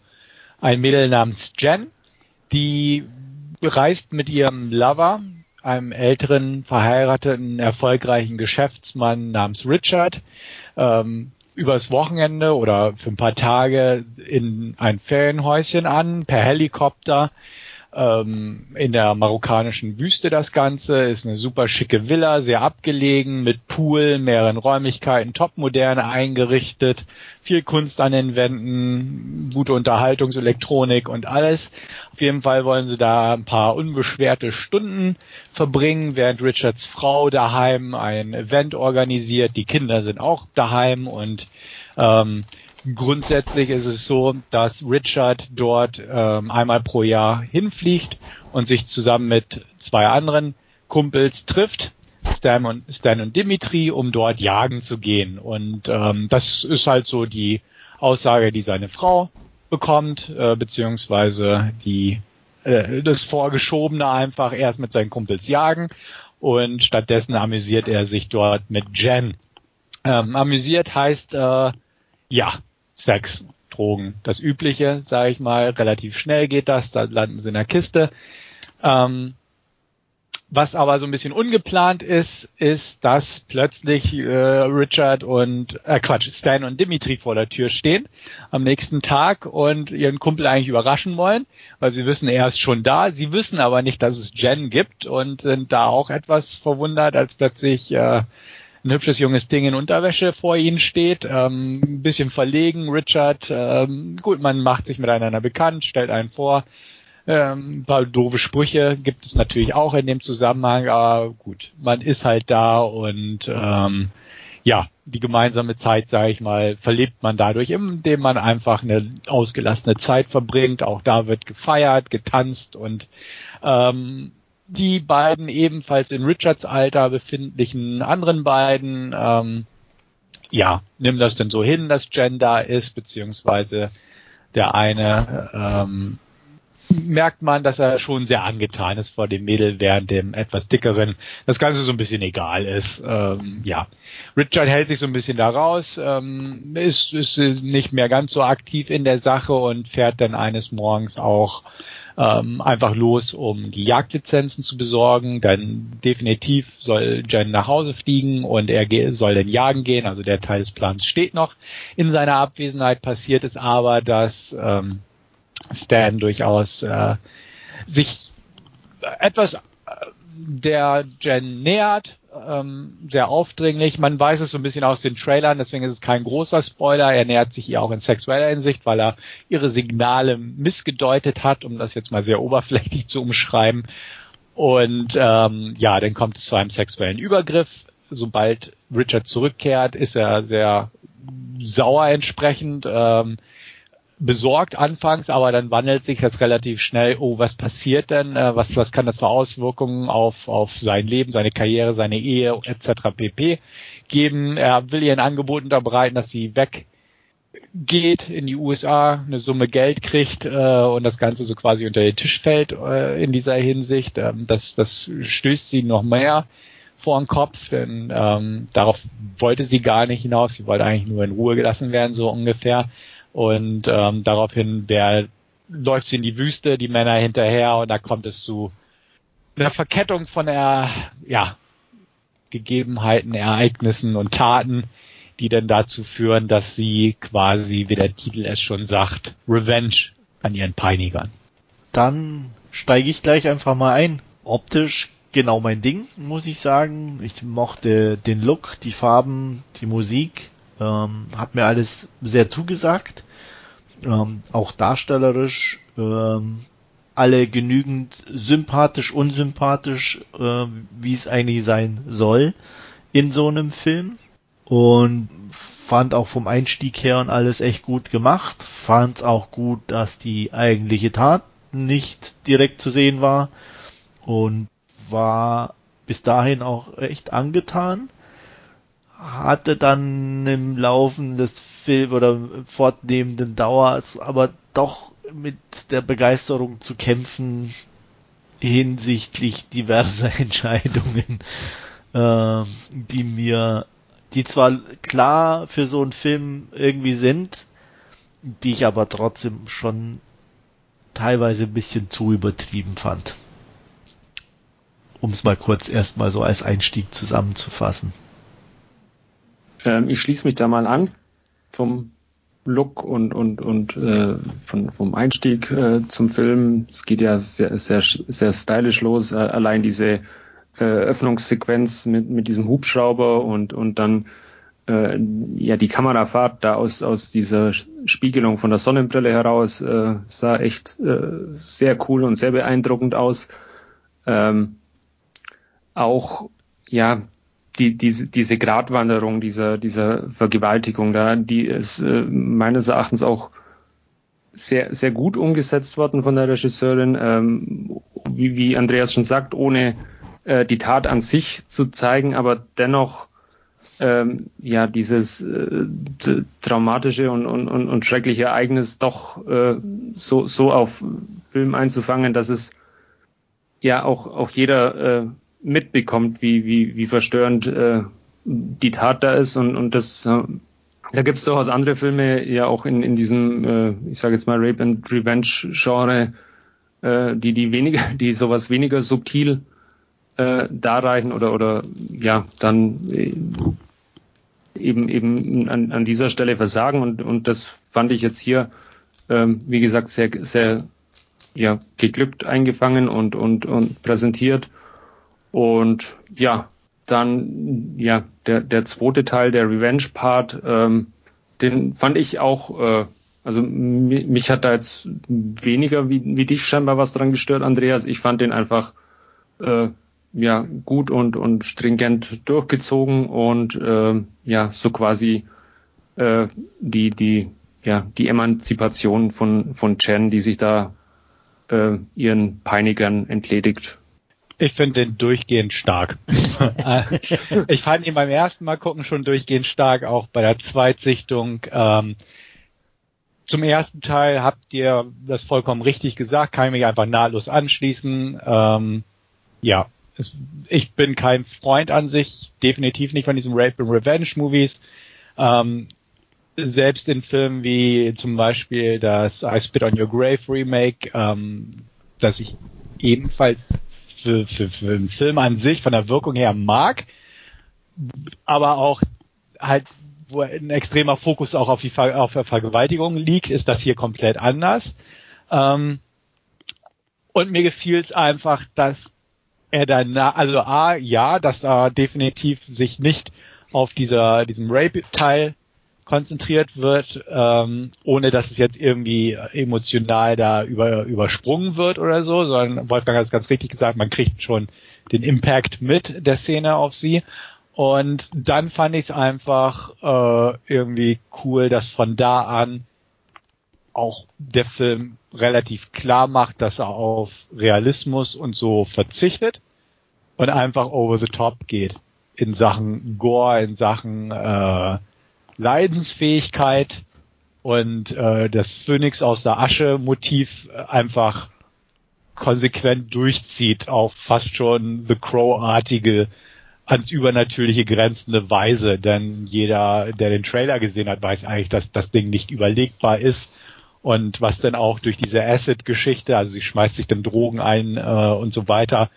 ein Mädel namens Jen, die reist mit ihrem Lover, einem älteren, verheirateten, erfolgreichen Geschäftsmann namens Richard, ähm, übers Wochenende oder für ein paar Tage in ein Ferienhäuschen an, per Helikopter ähm, in der marokkanischen Wüste das Ganze. Ist eine super schicke Villa, sehr abgelegen, mit Pool, mehreren Räumlichkeiten, topmodern eingerichtet, viel Kunst an den Wänden, gute Unterhaltungselektronik und alles. Auf jeden Fall wollen sie da ein paar unbeschwerte Stunden verbringen, während Richards Frau daheim ein Event organisiert. Die Kinder sind auch daheim und ähm, Grundsätzlich ist es so, dass Richard dort ähm, einmal pro Jahr hinfliegt und sich zusammen mit zwei anderen Kumpels trifft, Stan und, Stan und Dimitri, um dort jagen zu gehen. Und ähm, das ist halt so die Aussage, die seine Frau bekommt, äh, beziehungsweise die äh, das Vorgeschobene einfach erst mit seinen Kumpels jagen und stattdessen amüsiert er sich dort mit Jen. Ähm, amüsiert heißt äh, ja, Sex, Drogen, das Übliche, sage ich mal. Relativ schnell geht das, da landen sie in der Kiste. Ähm, was aber so ein bisschen ungeplant ist, ist, dass plötzlich äh, Richard und äh, Quatsch, Stan und Dimitri vor der Tür stehen am nächsten Tag und ihren Kumpel eigentlich überraschen wollen, weil sie wissen, er ist schon da. Sie wissen aber nicht, dass es Jen gibt und sind da auch etwas verwundert, als plötzlich äh, ein hübsches junges Ding in Unterwäsche vor ihnen steht, ähm, ein bisschen verlegen, Richard, ähm, gut, man macht sich miteinander bekannt, stellt einen vor, ähm, ein paar doofe Sprüche gibt es natürlich auch in dem Zusammenhang, aber gut, man ist halt da und ähm, ja, die gemeinsame Zeit, sage ich mal, verlebt man dadurch, indem man einfach eine ausgelassene Zeit verbringt. Auch da wird gefeiert, getanzt und ähm, die beiden ebenfalls in Richards Alter befindlichen anderen beiden, ähm, ja, nimm das denn so hin, dass Jen da ist, beziehungsweise der eine ähm, merkt man, dass er schon sehr angetan ist vor dem Mädel, während dem etwas dickeren das Ganze so ein bisschen egal ist. Ähm, ja, Richard hält sich so ein bisschen da raus, ähm, ist, ist nicht mehr ganz so aktiv in der Sache und fährt dann eines Morgens auch ähm, einfach los, um die Jagdlizenzen zu besorgen. Dann definitiv soll Jen nach Hause fliegen und er soll dann jagen gehen. Also der Teil des Plans steht noch. In seiner Abwesenheit passiert es aber, dass ähm, Stan durchaus äh, sich etwas äh, der Jen nähert, ähm, sehr aufdringlich. Man weiß es so ein bisschen aus den Trailern, deswegen ist es kein großer Spoiler. Er nähert sich ihr auch in sexueller Hinsicht, weil er ihre Signale missgedeutet hat, um das jetzt mal sehr oberflächlich zu umschreiben. Und ähm, ja, dann kommt es zu einem sexuellen Übergriff. Sobald Richard zurückkehrt, ist er sehr sauer entsprechend. Ähm, besorgt anfangs, aber dann wandelt sich das relativ schnell, oh, was passiert denn, äh, was, was kann das für Auswirkungen auf, auf sein Leben, seine Karriere, seine Ehe etc. pp. geben. Er will ihr ein Angebot unterbreiten, dass sie weggeht in die USA, eine Summe Geld kriegt äh, und das Ganze so quasi unter den Tisch fällt äh, in dieser Hinsicht. Ähm, das, das stößt sie noch mehr vor den Kopf, denn ähm, darauf wollte sie gar nicht hinaus. Sie wollte eigentlich nur in Ruhe gelassen werden, so ungefähr. Und ähm, daraufhin wer, läuft sie in die Wüste, die Männer hinterher und da kommt es zu einer Verkettung von der, ja, Gegebenheiten, Ereignissen und Taten, die dann dazu führen, dass sie quasi, wie der Titel es schon sagt, Revenge an ihren Peinigern. Dann steige ich gleich einfach mal ein. Optisch genau mein Ding, muss ich sagen. Ich mochte den Look, die Farben, die Musik. Ähm, hat mir alles sehr zugesagt. Ähm, auch darstellerisch ähm, alle genügend sympathisch, unsympathisch, äh, wie es eigentlich sein soll in so einem Film. Und fand auch vom Einstieg her und alles echt gut gemacht. Fand es auch gut, dass die eigentliche Tat nicht direkt zu sehen war. Und war bis dahin auch echt angetan hatte dann im Laufen des Films oder fortnehmenden Dauer aber doch mit der Begeisterung zu kämpfen hinsichtlich diverser Entscheidungen, äh, die mir, die zwar klar für so einen Film irgendwie sind, die ich aber trotzdem schon teilweise ein bisschen zu übertrieben fand. Um es mal kurz erstmal so als Einstieg zusammenzufassen. Ähm, ich schließe mich da mal an vom Look und und und äh, von vom Einstieg äh, zum Film. Es geht ja sehr sehr sehr stylisch los. Äh, allein diese äh, Öffnungssequenz mit mit diesem Hubschrauber und und dann äh, ja die Kamerafahrt da aus aus dieser Spiegelung von der Sonnenbrille heraus äh, sah echt äh, sehr cool und sehr beeindruckend aus. Ähm, auch ja die, diese, diese Gratwanderung dieser, dieser Vergewaltigung da, die ist äh, meines Erachtens auch sehr, sehr gut umgesetzt worden von der Regisseurin, ähm, wie, wie Andreas schon sagt, ohne äh, die Tat an sich zu zeigen, aber dennoch ähm, ja dieses äh, traumatische und, und, und, schreckliche Ereignis doch äh, so, so auf Film einzufangen, dass es ja auch, auch jeder äh, mitbekommt, wie, wie, wie verstörend äh, die Tat da ist und, und das äh, da gibt es durchaus andere Filme, ja auch in, in diesem, äh, ich sage jetzt mal Rape and Revenge Genre, äh, die die weniger, die sowas weniger subtil äh, darreichen oder oder ja dann äh, eben eben an, an dieser Stelle versagen und und das fand ich jetzt hier ähm, wie gesagt sehr sehr ja geglückt eingefangen und und und präsentiert und ja, dann ja der der zweite Teil, der Revenge Part, ähm, den fand ich auch, äh, also mich hat da jetzt weniger wie, wie dich scheinbar was dran gestört, Andreas. Ich fand den einfach äh, ja gut und und stringent durchgezogen und äh, ja so quasi äh, die die ja die Emanzipation von von Chen, die sich da äh, ihren Peinigern entledigt ich finde den durchgehend stark. ich fand ihn beim ersten Mal gucken schon durchgehend stark, auch bei der Zweitsichtung. Ähm, zum ersten Teil habt ihr das vollkommen richtig gesagt, kann ich mich einfach nahtlos anschließen. Ähm, ja, es, ich bin kein Freund an sich, definitiv nicht von diesen Rape and Revenge Movies. Ähm, selbst in Filmen wie zum Beispiel das I Spit on Your Grave Remake, ähm, das ich ebenfalls für, für, für einen Film an sich von der Wirkung her mag, aber auch halt wo ein extremer Fokus auch auf die Ver auf Vergewaltigung liegt, ist das hier komplett anders. Ähm, und mir gefiel es einfach, dass er dann, also A, ja, dass er definitiv sich nicht auf dieser, diesem Rape-Teil konzentriert wird, ähm, ohne dass es jetzt irgendwie emotional da über, übersprungen wird oder so, sondern Wolfgang hat es ganz richtig gesagt, man kriegt schon den Impact mit der Szene auf sie. Und dann fand ich es einfach äh, irgendwie cool, dass von da an auch der Film relativ klar macht, dass er auf Realismus und so verzichtet und einfach over the top geht in Sachen Gore, in Sachen äh, Leidensfähigkeit und äh, das Phönix aus der Asche Motiv einfach konsequent durchzieht auf fast schon The Crow-artige ans Übernatürliche grenzende Weise, denn jeder, der den Trailer gesehen hat, weiß eigentlich, dass das Ding nicht überlegbar ist. Und was dann auch durch diese Acid-Geschichte, also sie schmeißt sich dann Drogen ein äh, und so weiter,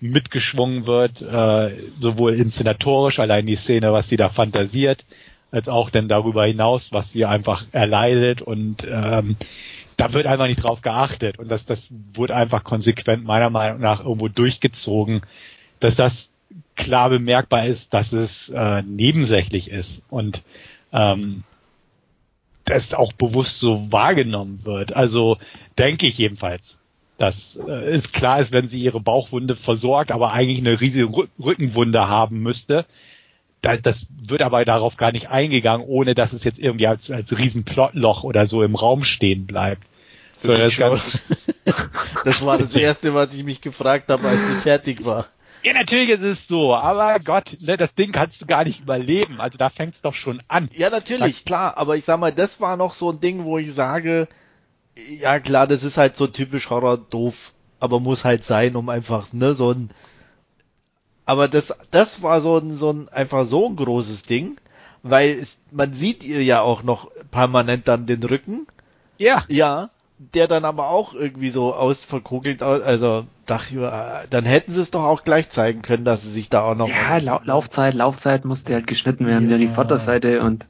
mitgeschwungen wird, äh, sowohl inszenatorisch, allein die Szene, was sie da fantasiert, als auch dann darüber hinaus, was sie einfach erleidet und ähm, da wird einfach nicht drauf geachtet und das, das wurde einfach konsequent meiner Meinung nach irgendwo durchgezogen, dass das klar bemerkbar ist, dass es äh, nebensächlich ist und ähm, das auch bewusst so wahrgenommen wird. Also denke ich jedenfalls, dass äh, es klar ist, wenn sie ihre Bauchwunde versorgt, aber eigentlich eine riesige Rückenwunde haben müsste. Das, das wird aber darauf gar nicht eingegangen, ohne dass es jetzt irgendwie als, als Riesenplotloch oder so im Raum stehen bleibt. So, das, das war das Erste, was ich mich gefragt habe, als sie fertig war. Ja, natürlich ist es so, aber Gott, ne, das Ding kannst du gar nicht überleben. Also da fängt es doch schon an. Ja, natürlich, da, klar, aber ich sag mal, das war noch so ein Ding, wo ich sage, ja klar, das ist halt so typisch Horror doof, aber muss halt sein, um einfach, ne, so ein aber das, das war so ein, so ein, einfach so ein großes Ding, weil es, man sieht ihr ja auch noch permanent dann den Rücken. Ja. Ja der dann aber auch irgendwie so ausverkugelt, also dachte ich, dann hätten sie es doch auch gleich zeigen können, dass sie sich da auch noch. Ja, Lau Laufzeit, Laufzeit musste halt geschnitten werden, ja, ja die Vorderseite und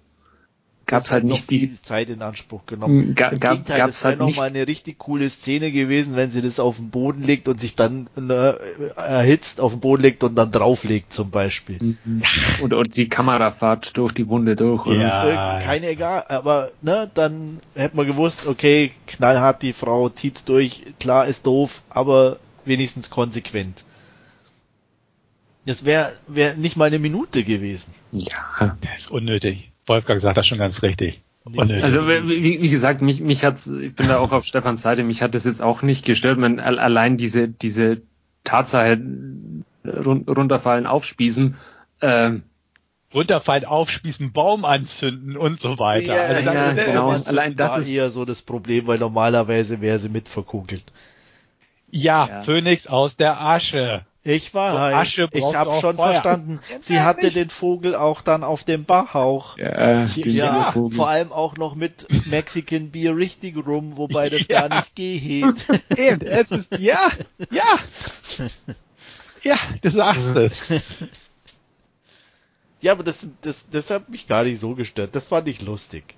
gab es halt nicht die Zeit in Anspruch genommen. Ga, gab, gab es halt noch mal eine richtig coole Szene gewesen, wenn sie das auf den Boden legt und sich dann ne, erhitzt auf den Boden legt und dann drauflegt zum Beispiel. Mhm. Und, und die Kamerafahrt durch die Wunde durch. Oder? Ja. Keine egal, aber ne, dann hätte man gewusst, okay, knallhart die Frau zieht's durch, klar ist doof, aber wenigstens konsequent. Das wäre wär nicht mal eine Minute gewesen. Ja, das ist unnötig. Wolfgang sagt das schon ganz richtig. Also wie, wie, gesagt, mich, mich hat, ich bin da auch auf Stefans Seite, mich hat das jetzt auch nicht gestört. Man, allein diese, diese Tatsache run, runterfallen, aufspießen, ähm, runterfallen, aufspießen, Baum anzünden und so weiter. Ja, also ja, genau. Allein das ist eher so das Problem, weil normalerweise wäre sie mitverkugelt. Ja, ja, Phönix aus der Asche. Ich weiß, ich habe schon Feuer. verstanden. Sie hatte den Vogel auch dann auf dem Bauch. Ja, ja vor allem auch noch mit Mexican Beer richtig rum, wobei das ja. gar nicht geht. Eben, es ist, ja, ja. Ja, du sagst es. Ja, aber das, das, das hat mich gar nicht so gestört. Das fand ich lustig.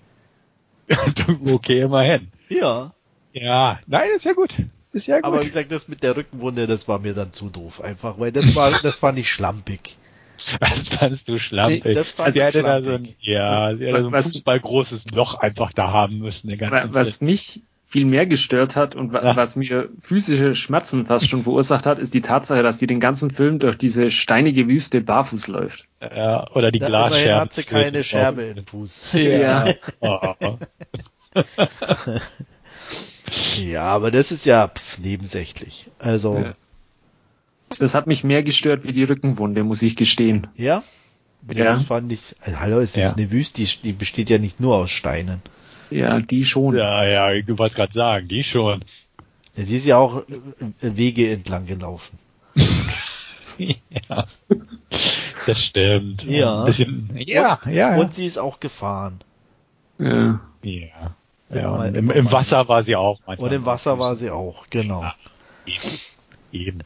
okay, immerhin. Ja. Ja, nein, ist ja gut. Ist ja gut. Aber wie gesagt, das mit der Rückenwunde, das war mir dann zu doof einfach, weil das war, das fand ich schlampig. Was fandst du schlampig? Das fand sie hätte schlampig. da so ein, ja, sie hätte so ein was, Fußball großes Loch einfach da haben müssen. Den ganzen was Film. mich viel mehr gestört hat und ja. was mir physische Schmerzen fast schon verursacht hat, ist die Tatsache, dass die den ganzen Film durch diese steinige Wüste barfuß läuft. Ja, oder die Glasscherbe. hat sie keine Scherbe im Fuß. Ja. ja. Oh. Ja, aber das ist ja pf, nebensächlich. Also. Ja. Das hat mich mehr gestört wie die Rückenwunde, muss ich gestehen. Ja? Ja. Das fand ich, also, hallo, es ist ja. eine Wüste, die, die, besteht ja nicht nur aus Steinen. Ja, die schon. Ja, ja, du wolltest gerade sagen, die schon. Ja, sie ist ja auch Wege entlang gelaufen. ja. Das stimmt. Ja. Bisschen, ja, ja, ja. Und sie ist auch gefahren. Ja. Ja. Ja im, im, Wasser war sie auch. Und im Wasser war sie auch, genau. Ja, eben. eben.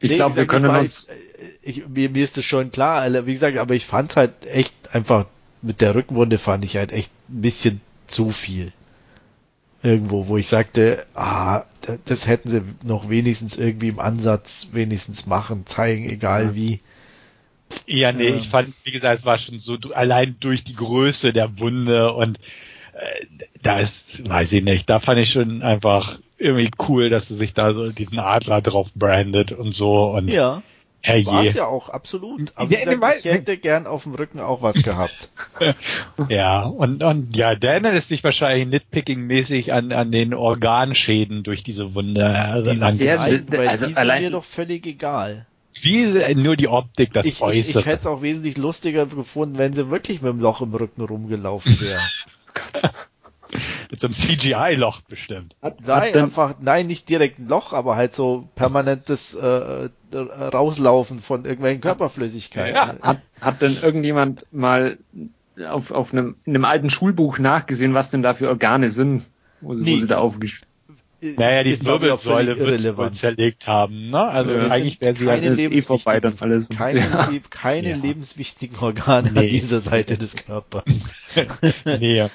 ich nee, glaube, wir können ich uns. Ich, ich, mir, mir ist das schon klar, wie gesagt, aber ich fand halt echt einfach mit der Rückenwunde fand ich halt echt ein bisschen zu viel. Irgendwo, wo ich sagte, ah, das hätten sie noch wenigstens irgendwie im Ansatz wenigstens machen, zeigen, egal ja. wie. Ja, nee, ähm. ich fand, wie gesagt, es war schon so allein durch die Größe der Wunde und da ist, weiß ich nicht, da fand ich schon einfach irgendwie cool, dass sie sich da so diesen Adler drauf brandet und so und ja. Herrje. War ja auch, absolut. Aber ja, gesagt, ich hätte gern auf dem Rücken auch was gehabt. ja, und, und ja, der erinnert sich wahrscheinlich nitpicking-mäßig an, an den Organschäden durch diese Wunde. Die, ja, weil also die sind mir doch völlig egal. Diese, nur die Optik, das ich, Äußere. Ich, ich hätte es auch wesentlich lustiger gefunden, wenn sie wirklich mit dem Loch im Rücken rumgelaufen wäre. Mit so einem CGI-Loch bestimmt. Hat, nein, hat einfach, nein, nicht direkt ein Loch, aber halt so permanentes äh, Rauslaufen von irgendwelchen Körperflüssigkeiten. Ja. Hat, hat denn irgendjemand mal auf, auf einem, in einem alten Schulbuch nachgesehen, was denn da für Organe sind, wo sie, wo sie da aufgeschrieben naja, die Wirbelsäule wird wohl zerlegt haben, ne? Also ja, eigentlich wäre sie keine ja eh vorbei dann alles. Keine, ja. keine ja. lebenswichtigen Organe nee. an dieser Seite des Körpers. nee,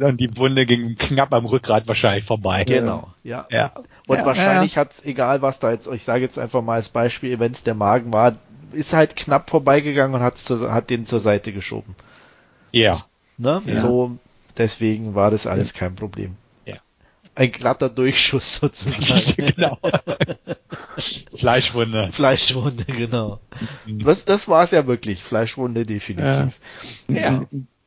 und die Wunde ging knapp am Rückgrat wahrscheinlich vorbei. Genau, ja. ja. Und wahrscheinlich ja. hat's, egal was da jetzt, ich sage jetzt einfach mal als Beispiel, wenn es der Magen war, ist halt knapp vorbeigegangen und hat's zur, hat den zur Seite geschoben. Ja. Ne? So, deswegen war das alles kein Problem ein glatter Durchschuss sozusagen. genau. Fleischwunde. Fleischwunde, genau. Mhm. Das, das war es ja wirklich. Fleischwunde definitiv. Ja. ja.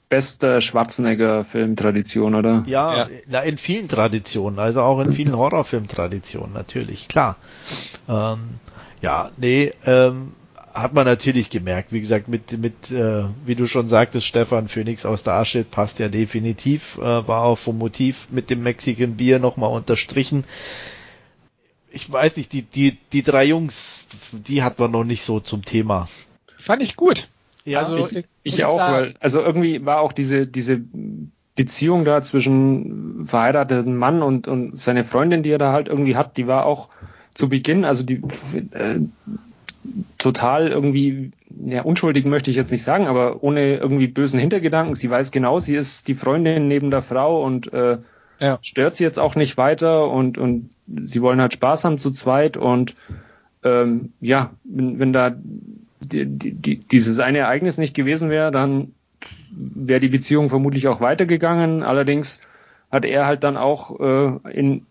Beste Schwarzenegger-Filmtradition, oder? Ja, ja, Na, in vielen Traditionen, also auch in vielen Horrorfilmtraditionen, natürlich, klar. Ähm, ja, nee, ähm, hat man natürlich gemerkt. Wie gesagt, mit, mit äh, wie du schon sagtest, Stefan Phoenix aus der Asche passt ja definitiv, äh, war auch vom Motiv mit dem Mexican Bier nochmal unterstrichen. Ich weiß nicht, die, die, die drei Jungs, die hat man noch nicht so zum Thema. Fand ich gut. Ja, also ich, ich auch, weil, also irgendwie war auch diese, diese Beziehung da zwischen verheirateten Mann und, und seine Freundin, die er da halt irgendwie hat, die war auch zu Beginn, also die, äh, total irgendwie, ja, unschuldig möchte ich jetzt nicht sagen, aber ohne irgendwie bösen Hintergedanken. Sie weiß genau, sie ist die Freundin neben der Frau und äh, ja. stört sie jetzt auch nicht weiter und, und sie wollen halt Spaß haben zu zweit und ähm, ja, wenn, wenn da die, die, dieses eine Ereignis nicht gewesen wäre, dann wäre die Beziehung vermutlich auch weitergegangen. Allerdings hat er halt dann auch äh, in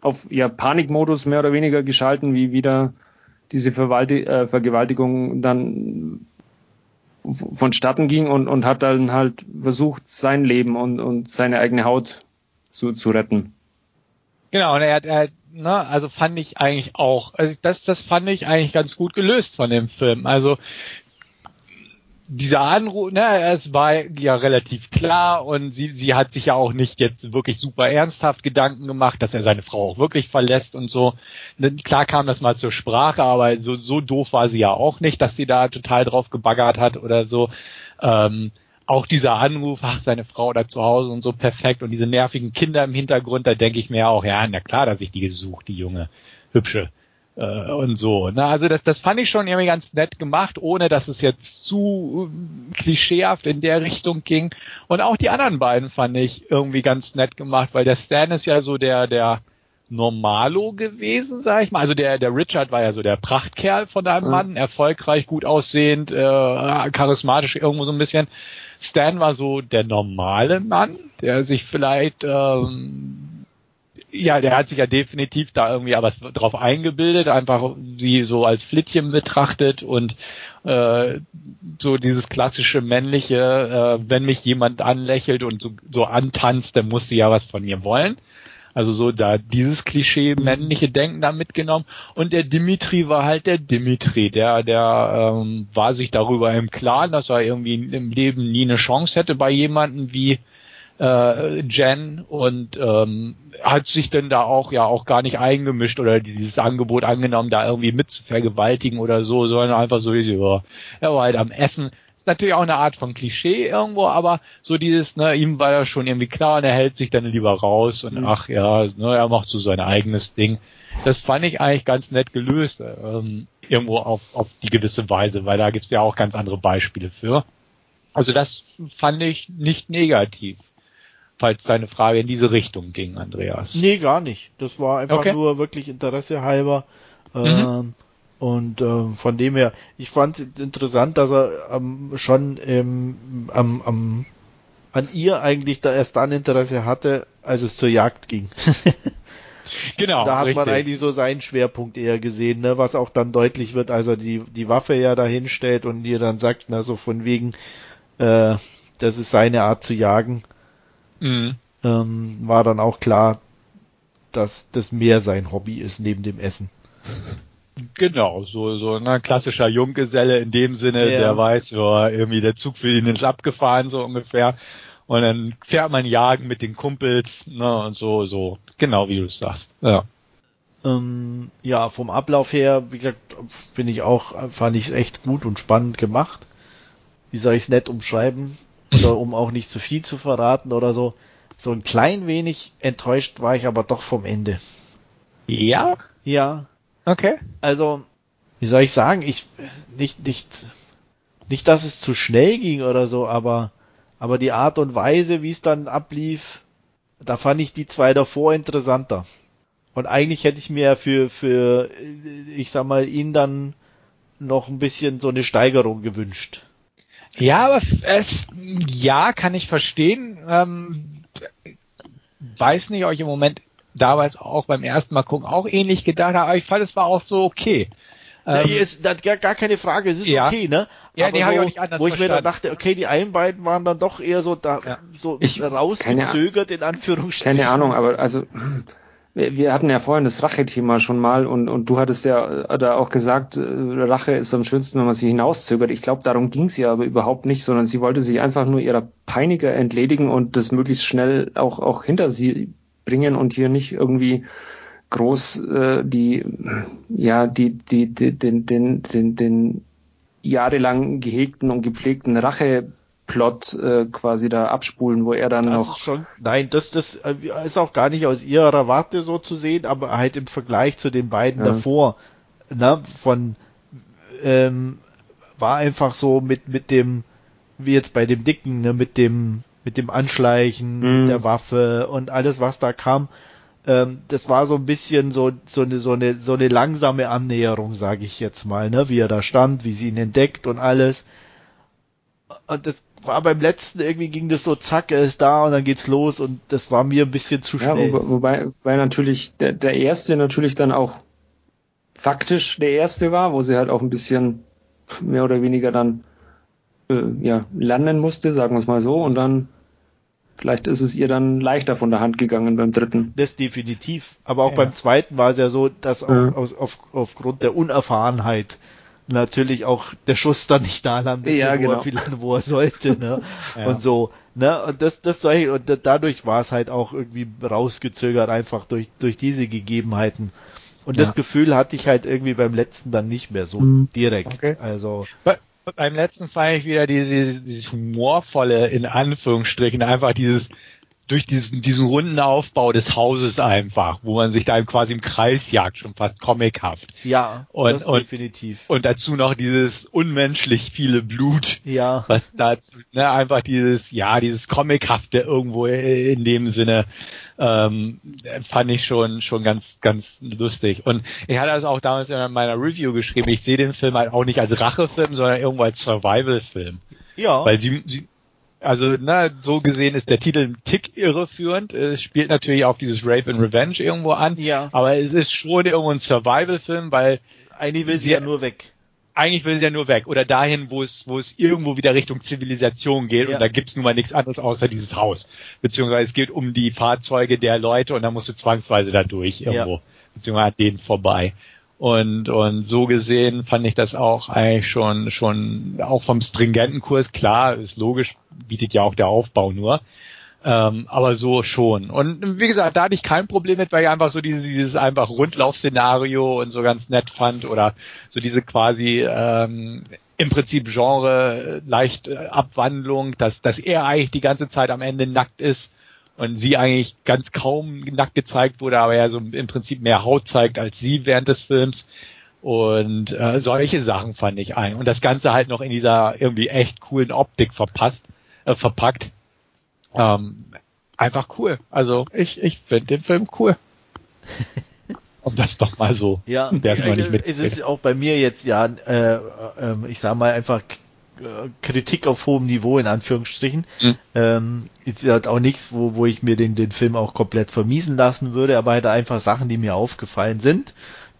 auf ja, Panikmodus mehr oder weniger geschalten, wie wieder diese Verwalti äh, Vergewaltigung dann vonstatten ging und, und hat dann halt versucht, sein Leben und, und seine eigene Haut zu, zu retten. Genau, und er hat, er, ne, also fand ich eigentlich auch, also das, das fand ich eigentlich ganz gut gelöst von dem Film. Also dieser Anruf, ne, es war ja relativ klar und sie, sie hat sich ja auch nicht jetzt wirklich super ernsthaft Gedanken gemacht, dass er seine Frau auch wirklich verlässt und so. Ne, klar kam das mal zur Sprache, aber so, so doof war sie ja auch nicht, dass sie da total drauf gebaggert hat oder so. Ähm, auch dieser Anruf, ach, seine Frau da zu Hause und so perfekt und diese nervigen Kinder im Hintergrund, da denke ich mir auch, ja, na klar, dass ich die gesucht, die junge, hübsche und so. Ne? Also das, das fand ich schon irgendwie ganz nett gemacht, ohne dass es jetzt zu äh, klischeehaft in der Richtung ging. Und auch die anderen beiden fand ich irgendwie ganz nett gemacht, weil der Stan ist ja so der, der Normalo gewesen, sag ich mal. Also der, der Richard war ja so der Prachtkerl von deinem mhm. Mann, erfolgreich, gut aussehend, äh, charismatisch irgendwo so ein bisschen. Stan war so der normale Mann, der sich vielleicht ähm, ja, der hat sich ja definitiv da irgendwie aber drauf eingebildet, einfach sie so als Flittchen betrachtet und äh, so dieses klassische männliche, äh, wenn mich jemand anlächelt und so, so antanzt, dann muss sie ja was von mir wollen. Also so da dieses Klischee männliche Denken da mitgenommen und der Dimitri war halt der Dimitri, der der ähm, war sich darüber im Klaren, dass er irgendwie im Leben nie eine Chance hätte bei jemanden wie äh, Jen und ähm, hat sich denn da auch ja auch gar nicht eingemischt oder dieses Angebot angenommen, da irgendwie mit zu vergewaltigen oder so, sondern einfach so, ja, er war halt am Essen. Ist natürlich auch eine Art von Klischee irgendwo, aber so dieses, ne, ihm war ja schon irgendwie klar und er hält sich dann lieber raus und mhm. ach ja, ne, er macht so sein eigenes Ding. Das fand ich eigentlich ganz nett gelöst, ähm, irgendwo auf, auf die gewisse Weise, weil da gibt's ja auch ganz andere Beispiele für. Also das fand ich nicht negativ falls deine Frage in diese Richtung ging, Andreas. Nee, gar nicht. Das war einfach okay. nur wirklich Interesse halber. Mhm. Ähm, und äh, von dem her, ich fand es interessant, dass er ähm, schon ähm, am, am, an ihr eigentlich da erst dann Interesse hatte, als es zur Jagd ging. genau. Da hat richtig. man eigentlich so seinen Schwerpunkt eher gesehen, ne, was auch dann deutlich wird, als er die, die Waffe ja dahin stellt und ihr dann sagt, na so von wegen, äh, das ist seine Art zu jagen mhm. ähm, war dann auch klar, dass das mehr sein Hobby ist neben dem Essen. Genau, so, so ein klassischer Junggeselle in dem Sinne, ja. der weiß, ja, irgendwie der Zug für ihn ist abgefahren, so ungefähr. Und dann fährt man jagen mit den Kumpels, ne, und so, so, genau wie du es sagst. Ja. Ähm, ja, vom Ablauf her, wie gesagt, finde ich auch, fand ich es echt gut und spannend gemacht. Wie soll ich es nett umschreiben? Oder um auch nicht zu viel zu verraten oder so. So ein klein wenig enttäuscht war ich aber doch vom Ende. Ja? Ja. Okay. Also, wie soll ich sagen, ich, nicht, nicht, nicht, dass es zu schnell ging oder so, aber, aber die Art und Weise, wie es dann ablief, da fand ich die zwei davor interessanter. Und eigentlich hätte ich mir für, für, ich sag mal, ihn dann noch ein bisschen so eine Steigerung gewünscht. Ja, aber es, ja, kann ich verstehen. Ähm, weiß nicht, ob ich im Moment damals auch beim ersten Mal gucken auch ähnlich gedacht habe, aber ich fand, es war auch so okay. Ähm, ja, ist, das, gar, gar keine Frage, es ist ja. okay, ne? Ja, aber nee, so, ich auch nicht anders Wo ich verstanden. mir dann dachte, okay, die einen beiden waren dann doch eher so da, ja. so ich, rausgezögert, in Anführungsstrichen. Keine Ahnung, aber also, wir hatten ja vorhin das Rache-Thema schon mal und, und du hattest ja äh, da auch gesagt, äh, Rache ist am schönsten, wenn man sie hinauszögert. Ich glaube, darum ging es ja aber überhaupt nicht, sondern sie wollte sich einfach nur ihrer Peiniger entledigen und das möglichst schnell auch, auch hinter sie bringen und hier nicht irgendwie groß äh, die, ja, die, die, die, den, den, den, den jahrelang gehegten und gepflegten Rache Plot äh, quasi da abspulen, wo er dann das noch. Schon, nein, das, das äh, ist auch gar nicht aus ihrer Warte so zu sehen, aber halt im Vergleich zu den beiden ja. davor, ne, von ähm, war einfach so mit mit dem, wie jetzt bei dem Dicken, ne, mit dem mit dem Anschleichen mhm. der Waffe und alles, was da kam, ähm, das war so ein bisschen so so eine so eine so eine langsame Annäherung, sage ich jetzt mal, ne, wie er da stand, wie sie ihn entdeckt und alles. Und das war beim letzten irgendwie ging das so, zack, er ist da und dann geht's los und das war mir ein bisschen zu schnell. Ja, wobei, wobei natürlich der, der erste natürlich dann auch faktisch der erste war, wo sie halt auch ein bisschen mehr oder weniger dann äh, ja lernen musste, sagen wir es mal so, und dann vielleicht ist es ihr dann leichter von der Hand gegangen beim dritten. Das definitiv. Aber auch ja. beim zweiten war es ja so, dass auch ja. aus, auf, aufgrund der Unerfahrenheit natürlich auch der Schuss dann nicht da landet, ja, wo, genau. er vielleicht, wo er sollte, ne? ja. Und so, ne? Und das, das soll ich, und dadurch war es halt auch irgendwie rausgezögert, einfach durch, durch diese Gegebenheiten. Und ja. das Gefühl hatte ich halt irgendwie beim letzten dann nicht mehr so mhm. direkt. Okay. Also. Bei, beim letzten fand ich wieder diese, dieses humorvolle, in Anführungsstrichen, einfach dieses, durch diesen, diesen runden Aufbau des Hauses einfach, wo man sich da quasi im Kreis jagt, schon fast comichaft. Ja, und, und, definitiv. Und dazu noch dieses unmenschlich viele Blut. Ja. Was dazu, ne, einfach dieses, ja, dieses comichafte irgendwo in dem Sinne, ähm, fand ich schon, schon ganz, ganz lustig. Und ich hatte das auch damals in meiner Review geschrieben, ich sehe den Film halt auch nicht als Rachefilm, sondern irgendwo als Survival-Film. Ja. Weil sie, sie, also, na, so gesehen ist der Titel ein Tick irreführend. Es spielt natürlich auch dieses Rape and Revenge irgendwo an. Ja. Aber es ist schon irgendwo ein Survival-Film, weil. Eigentlich will sie, ja nur weg. Eigentlich will sie ja nur weg. Oder dahin, wo es, wo es irgendwo wieder Richtung Zivilisation geht. Ja. Und da gibt's nun mal nichts anderes außer dieses Haus. Beziehungsweise es geht um die Fahrzeuge der Leute und da musst du zwangsweise da durch irgendwo. Ja. Beziehungsweise an denen vorbei. Und, und so gesehen fand ich das auch eigentlich schon, schon auch vom stringenten Kurs klar, ist logisch, bietet ja auch der Aufbau nur. Ähm, aber so schon. Und wie gesagt, da hatte ich kein Problem mit, weil ich einfach so dieses, dieses einfach Rundlaufszenario und so ganz nett fand oder so diese quasi ähm, im Prinzip Genre leicht äh, Abwandlung, dass, dass er eigentlich die ganze Zeit am Ende nackt ist und sie eigentlich ganz kaum nackt gezeigt wurde, aber er so im Prinzip mehr Haut zeigt als sie während des Films. Und äh, solche Sachen fand ich ein. Und das Ganze halt noch in dieser irgendwie echt coolen Optik verpasst, äh, verpackt. Ähm, einfach cool. Also ich, ich finde den Film cool. um das doch mal so. Ja, der ist noch nicht mit. Es ist auch bei mir jetzt ja, äh, äh, ich sag mal einfach Kritik auf hohem Niveau in Anführungsstrichen. Mhm. Ähm, ist halt auch nichts, wo, wo ich mir den, den Film auch komplett vermiesen lassen würde, aber halt einfach Sachen, die mir aufgefallen sind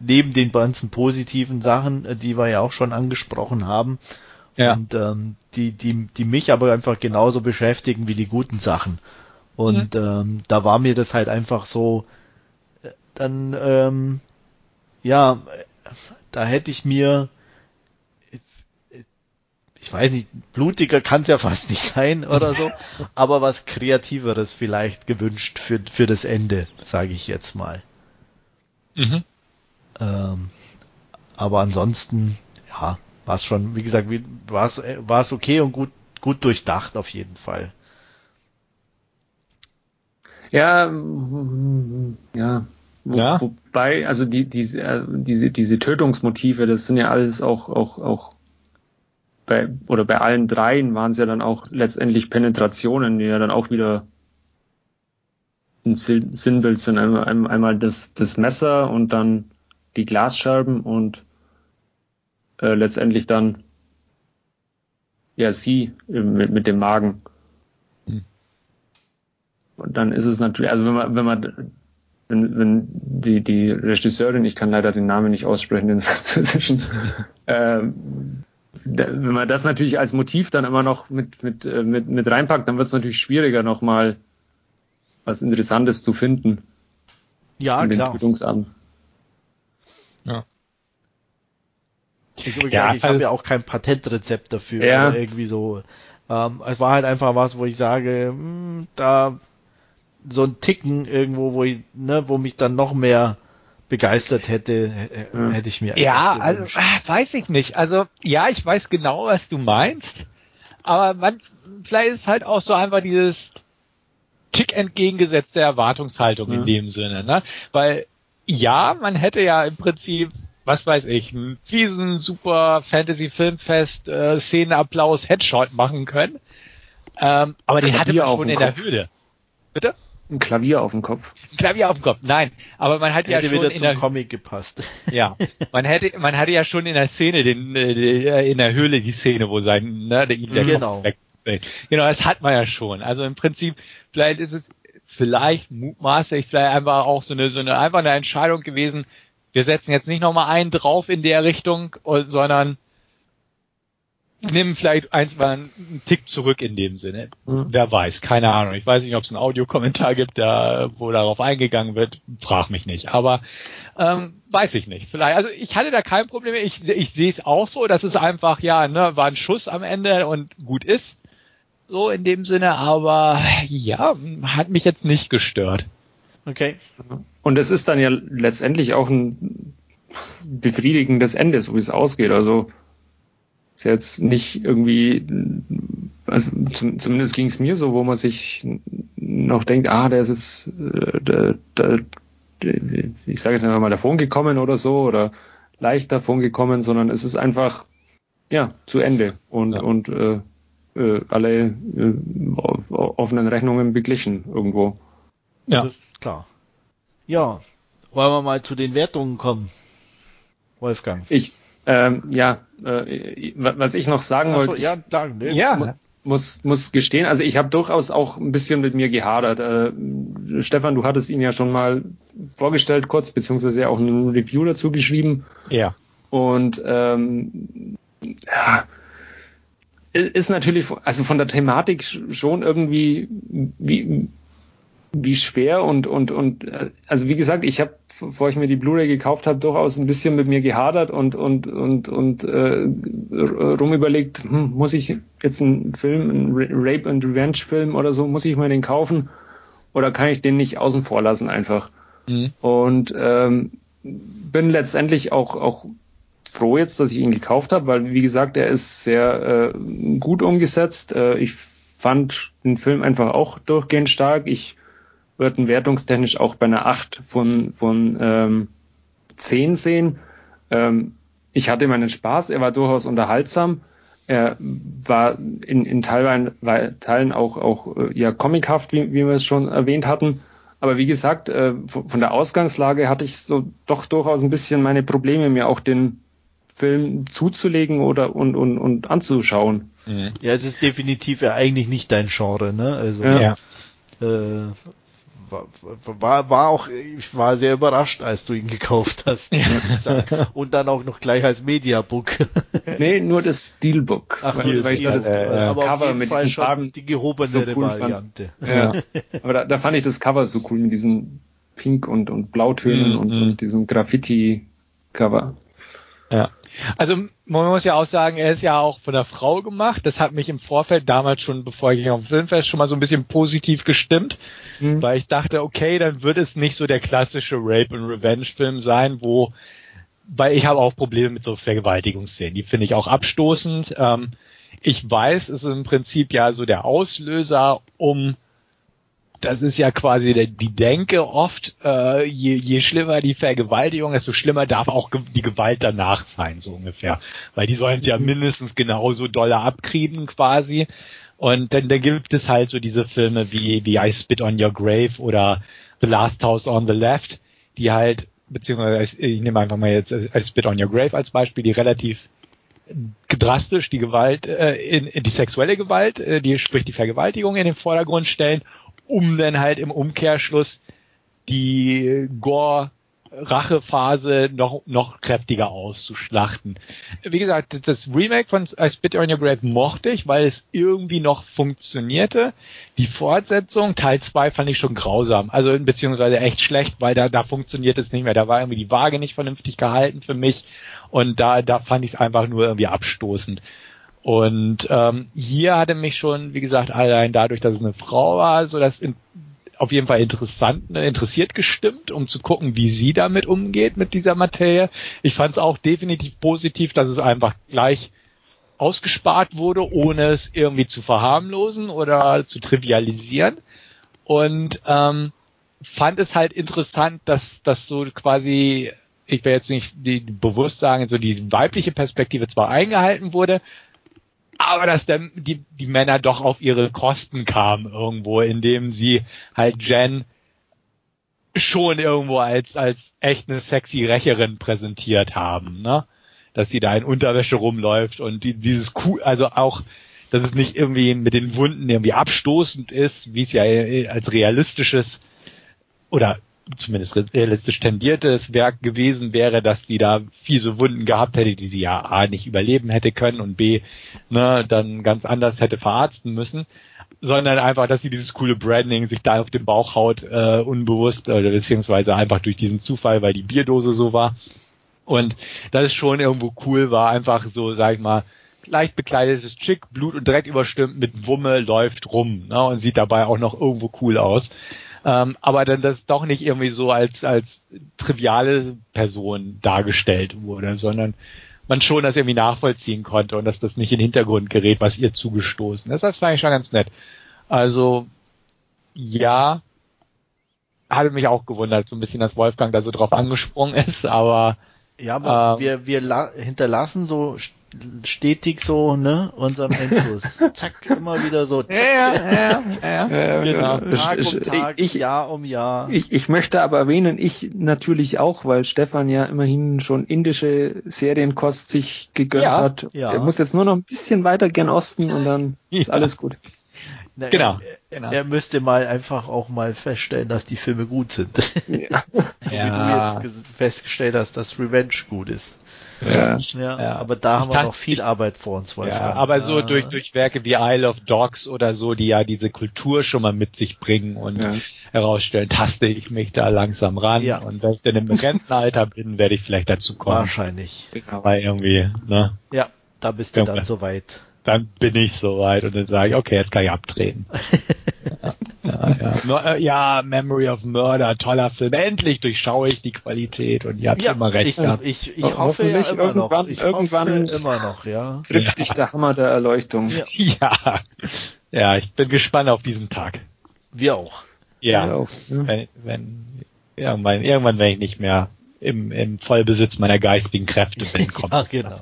neben den ganzen positiven Sachen, äh, die wir ja auch schon angesprochen haben. Ja. Und ähm, die, die, die mich aber einfach genauso beschäftigen wie die guten Sachen. Und mhm. ähm, da war mir das halt einfach so, äh, dann, ähm, ja, da hätte ich mir, ich weiß nicht, blutiger kann es ja fast nicht sein oder so, aber was Kreativeres vielleicht gewünscht für, für das Ende, sage ich jetzt mal. Mhm. Ähm, aber ansonsten, ja, war es schon, wie gesagt, war es war es okay und gut gut durchdacht auf jeden Fall. Ja, ja. Wo, ja. Wobei, also die, diese, äh, diese, diese Tötungsmotive, das sind ja alles auch, auch, auch bei, oder bei allen dreien waren es ja dann auch letztendlich Penetrationen, die ja dann auch wieder ein Sinnbild sind. Einmal, einmal das, das Messer und dann die Glasscherben und äh, letztendlich dann ja sie mit, mit dem Magen. Hm. Und dann ist es natürlich, also wenn man, wenn man, wenn, wenn die, die Regisseurin, ich kann leider den Namen nicht aussprechen, den französischen, äh, wenn man das natürlich als Motiv dann immer noch mit, mit, äh, mit, mit reinpackt, dann wird es natürlich schwieriger, nochmal was Interessantes zu finden. Ja, klar. Tötungsamt. Ja. Ich, ja, ich habe ja auch kein Patentrezept dafür ja. irgendwie so. Ähm, es war halt einfach was, wo ich sage, mh, hm, da so ein Ticken irgendwo, wo ich, ne, wo mich dann noch mehr begeistert hätte, hätte ich mir. Ja, also äh, weiß ich nicht. Also ja, ich weiß genau, was du meinst, aber man, vielleicht ist halt auch so einfach dieses Tick entgegengesetzte Erwartungshaltung ja. in dem Sinne, ne? Weil ja, man hätte ja im Prinzip, was weiß ich, einen fiesen, super Fantasy-Filmfest, äh, Szenenapplaus, Headshot machen können. Ähm, aber den hatte man schon in Kopf. der Höhle. Bitte? Ein Klavier auf dem Kopf. Ein Klavier auf dem Kopf, nein. Aber man hat hätte ja schon wieder in zum der Comic gepasst. Ja, man hätte, man hatte ja schon in der Szene, den, äh, in der Höhle die Szene, wo sein, ne, der der genau. Kopf weg. Genau, das hat man ja schon. Also im Prinzip, vielleicht ist es vielleicht mutmaße ich vielleicht einfach auch so eine, so eine, einfach eine Entscheidung gewesen, wir setzen jetzt nicht nochmal einen drauf in der Richtung, sondern nehmen vielleicht eins mal einen Tick zurück in dem Sinne. Mhm. Wer weiß, keine Ahnung. Ich weiß nicht, ob es einen Audiokommentar gibt, da, wo darauf eingegangen wird. Frag mich nicht. Aber ähm, weiß ich nicht. Vielleicht, also ich hatte da kein Problem. Ich, ich sehe es auch so, dass es einfach, ja, ne, war ein Schuss am Ende und gut ist so in dem Sinne, aber ja, hat mich jetzt nicht gestört. Okay. Und es ist dann ja letztendlich auch ein befriedigendes Ende, so wie es ausgeht. Also ist jetzt nicht irgendwie, also zum, zumindest ging es mir so, wo man sich noch denkt, ah, der ist jetzt, äh, der, der, ich sage jetzt einfach mal davon gekommen oder so oder leicht davon gekommen, sondern es ist einfach ja zu Ende und ja. und äh, äh, alle äh, offenen Rechnungen beglichen irgendwo. Ja, klar. Ja, wollen wir mal zu den Wertungen kommen, Wolfgang? Ich, ähm, ja, äh, was ich noch sagen wollte, ja, klar, ne? ja. muss muss gestehen, also ich habe durchaus auch ein bisschen mit mir gehadert. Äh, Stefan, du hattest ihn ja schon mal vorgestellt kurz, beziehungsweise auch ein Review dazu geschrieben. Ja. Und ähm, ja, ist natürlich, also von der Thematik schon irgendwie, wie, wie schwer und und und also wie gesagt, ich habe, bevor ich mir die Blu-ray gekauft habe, durchaus ein bisschen mit mir gehadert und und und und äh, rumüberlegt, hm, muss ich jetzt einen Film, einen Rape and Revenge Film oder so, muss ich mir den kaufen oder kann ich den nicht außen vor lassen einfach? Mhm. Und ähm, bin letztendlich auch auch froh jetzt, dass ich ihn gekauft habe, weil wie gesagt, er ist sehr äh, gut umgesetzt. Äh, ich fand den Film einfach auch durchgehend stark. Ich würden wertungstechnisch auch bei einer 8 von, von ähm, 10 sehen. Ähm, ich hatte meinen Spaß, er war durchaus unterhaltsam. Er war in, in Teilen, Teilen auch, auch äh, ja, comichaft, wie, wie wir es schon erwähnt hatten. Aber wie gesagt, äh, von der Ausgangslage hatte ich so doch durchaus ein bisschen meine Probleme, mir auch den Film zuzulegen oder und, und, und anzuschauen. Ja, es ist definitiv ja eigentlich nicht dein Genre, ne? Also ja. Äh, war, war, war auch, ich war sehr überrascht, als du ihn gekauft hast, ja. Und dann auch noch gleich als Mediabook. nee, nur das Steelbook. Ach, weil, weil ich da das äh, aber Cover mit diesen Farben die gehobene so cool Variante. Ja. aber da, da, fand ich das Cover so cool mit diesen Pink und, und Blautönen mm, und, mm. und diesem Graffiti-Cover. Ja. Also man muss ja auch sagen, er ist ja auch von der Frau gemacht. Das hat mich im Vorfeld damals schon, bevor ich auf dem Filmfest schon mal so ein bisschen positiv gestimmt, mhm. weil ich dachte, okay, dann wird es nicht so der klassische Rape and Revenge Film sein, wo, weil ich habe auch Probleme mit so Vergewaltigungsszenen. Die finde ich auch abstoßend. Ähm, ich weiß, es ist im Prinzip ja so der Auslöser, um das ist ja quasi der, die Denke oft, äh, je, je schlimmer die Vergewaltigung, desto schlimmer darf auch die Gewalt danach sein, so ungefähr. Weil die sollen es ja mhm. mindestens genauso dolle abkriegen quasi. Und dann, dann gibt es halt so diese Filme wie, wie I Spit on Your Grave oder The Last House on the Left, die halt, beziehungsweise ich nehme einfach mal jetzt I Spit on Your Grave als Beispiel, die relativ drastisch die Gewalt, äh, in, in die sexuelle Gewalt, äh, die sprich die Vergewaltigung in den Vordergrund stellen um dann halt im Umkehrschluss die Gore Rachephase noch, noch kräftiger auszuschlachten. Wie gesagt, das Remake von I Spit on Your Grave mochte ich, weil es irgendwie noch funktionierte. Die Fortsetzung, Teil 2, fand ich schon grausam. Also beziehungsweise echt schlecht, weil da, da funktioniert es nicht mehr. Da war irgendwie die Waage nicht vernünftig gehalten für mich. Und da, da fand ich es einfach nur irgendwie abstoßend. Und ähm, hier hatte mich schon, wie gesagt, allein dadurch, dass es eine Frau war, so das in, auf jeden Fall interessant, ne, interessiert gestimmt, um zu gucken, wie sie damit umgeht mit dieser Materie. Ich fand es auch definitiv positiv, dass es einfach gleich ausgespart wurde, ohne es irgendwie zu verharmlosen oder zu trivialisieren. Und ähm, fand es halt interessant, dass das so quasi, ich will jetzt nicht die, bewusst sagen, so die weibliche Perspektive zwar eingehalten wurde, aber dass der, die, die Männer doch auf ihre Kosten kamen irgendwo, indem sie halt Jen schon irgendwo als, als echt eine sexy Rächerin präsentiert haben, ne? Dass sie da in Unterwäsche rumläuft und die, dieses cool, also auch, dass es nicht irgendwie mit den Wunden irgendwie abstoßend ist, wie es ja als realistisches oder zumindest realistisch tendiertes Werk gewesen wäre, dass die da fiese Wunden gehabt hätte, die sie ja A nicht überleben hätte können und B ne, dann ganz anders hätte verarzten müssen, sondern einfach, dass sie dieses coole Branding sich da auf den Bauch haut, äh, unbewusst oder beziehungsweise einfach durch diesen Zufall, weil die Bierdose so war. Und das ist schon irgendwo cool war, einfach so, sag ich mal, leicht bekleidetes Chick, Blut und Dreck überstimmt mit Wumme läuft rum ne, und sieht dabei auch noch irgendwo cool aus ähm, aber dann das doch nicht irgendwie so als, als triviale Person dargestellt wurde, sondern man schon das irgendwie nachvollziehen konnte und dass das nicht in den Hintergrund gerät, was ihr zugestoßen ist. Das fand ich schon ganz nett. Also, ja, hatte mich auch gewundert, so ein bisschen, dass Wolfgang da so drauf angesprungen ist, aber ja, aber ähm, wir, wir hinterlassen so stetig so, ne, unseren Endlos. zack, immer wieder so, zack. Ja, ja, ja, ja genau. Tag um Tag, ich, Jahr um Jahr. Ich, ich möchte aber erwähnen, ich natürlich auch, weil Stefan ja immerhin schon indische Serienkost sich gegönnt ja, hat. Ja. Er muss jetzt nur noch ein bisschen weiter gern Osten und dann ist alles gut. Na, genau. Er, genau. er müsste mal einfach auch mal feststellen, dass die Filme gut sind. Ja. so wie du jetzt festgestellt hast, dass Revenge gut ist. Ja, ja, ja. aber da haben wir noch viel Arbeit vor uns, Wolfgang. Ja, aber so ja. durch, durch Werke wie Isle of Dogs oder so, die ja diese Kultur schon mal mit sich bringen und ja. herausstellen, taste ich mich da langsam ran. Ja. Und wenn ich dann im Rentenalter bin, werde ich vielleicht dazu kommen. Wahrscheinlich. Weil irgendwie, ne? Ja, da bist du dann soweit dann bin ich soweit und dann sage ich, okay, jetzt kann ich abdrehen. ja, ja, ja. Ja, Memory of Murder, toller Film. Endlich durchschaue ich die Qualität und ihr habt ja, immer recht. Ich, ich, ich hoffe ja immer irgendwann, noch. Ich irgendwann immer noch, ja. Trifft dich der Hammer der Erleuchtung. Ja. ja, ich bin gespannt auf diesen Tag. Wir auch. Ja, Wir auch, wenn, wenn irgendwann, irgendwann, wenn ich nicht mehr im, im Vollbesitz meiner geistigen Kräfte bin, kommt. ja, genau.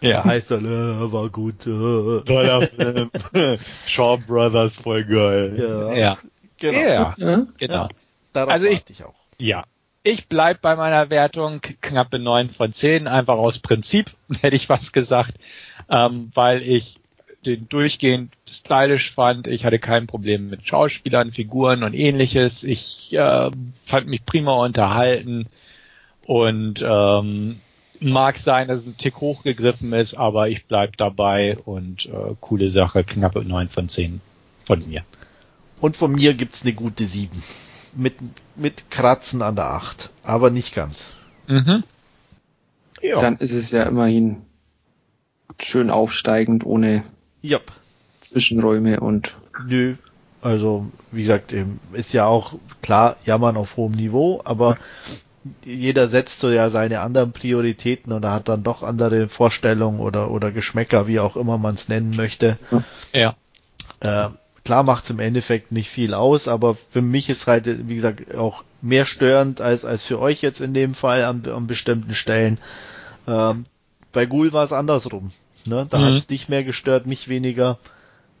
Ja. heißt dann, äh, war gut. Äh. Toller Film. Shaw Brothers, voll geil. Ja. ja. Genau. Ja, genau. Ja, darauf also ich, ich auch. Ja. Ich bleib bei meiner Wertung knappe neun von zehn, einfach aus Prinzip, hätte ich was gesagt, ähm, weil ich den durchgehend stylisch fand. Ich hatte kein Problem mit Schauspielern, Figuren und ähnliches. Ich äh, fand mich prima unterhalten und ähm, Mag sein, dass es ein Tick hochgegriffen ist, aber ich bleib dabei und äh, coole Sache, knappe 9 von 10 von mir. Und von mir gibt's eine gute 7. Mit, mit Kratzen an der 8, aber nicht ganz. Mhm. Ja. Dann ist es ja immerhin schön aufsteigend, ohne yep. Zwischenräume und. Nö, also wie gesagt, ist ja auch klar, jammern auf hohem Niveau, aber jeder setzt so ja seine anderen Prioritäten und hat dann doch andere Vorstellungen oder, oder Geschmäcker, wie auch immer man es nennen möchte. Ja. Äh, klar macht es im Endeffekt nicht viel aus, aber für mich ist halt, wie gesagt, auch mehr störend als, als für euch jetzt in dem Fall an, an bestimmten Stellen. Ähm, bei Ghoul war es andersrum. Ne? Da mhm. hat es dich mehr gestört, mich weniger.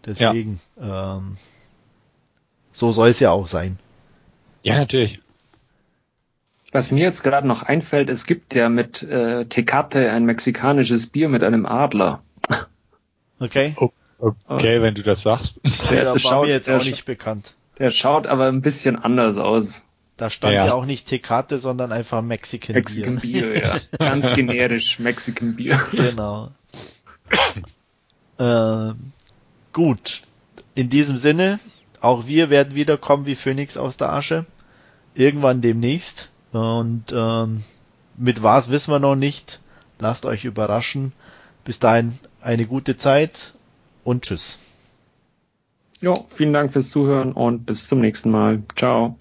Deswegen, ja. ähm, so soll es ja auch sein. Ja, natürlich. Was mir jetzt gerade noch einfällt, es gibt ja mit äh, Tecate ein mexikanisches Bier mit einem Adler. Okay. Okay, wenn du das sagst. Der, der war mir jetzt auch nicht bekannt. Der schaut aber ein bisschen anders aus. Da stand ja, ja auch nicht Tecate, sondern einfach Mexican, Mexican Bier. Bier ja. Ganz generisch Mexican Bier. Genau. äh, gut. In diesem Sinne, auch wir werden wiederkommen wie Phoenix aus der Asche. Irgendwann demnächst. Und ähm, mit was wissen wir noch nicht. Lasst euch überraschen. Bis dahin eine gute Zeit und tschüss. Ja, vielen Dank fürs Zuhören und bis zum nächsten Mal. Ciao.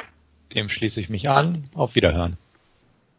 Dem schließe ich mich an. Auf Wiederhören.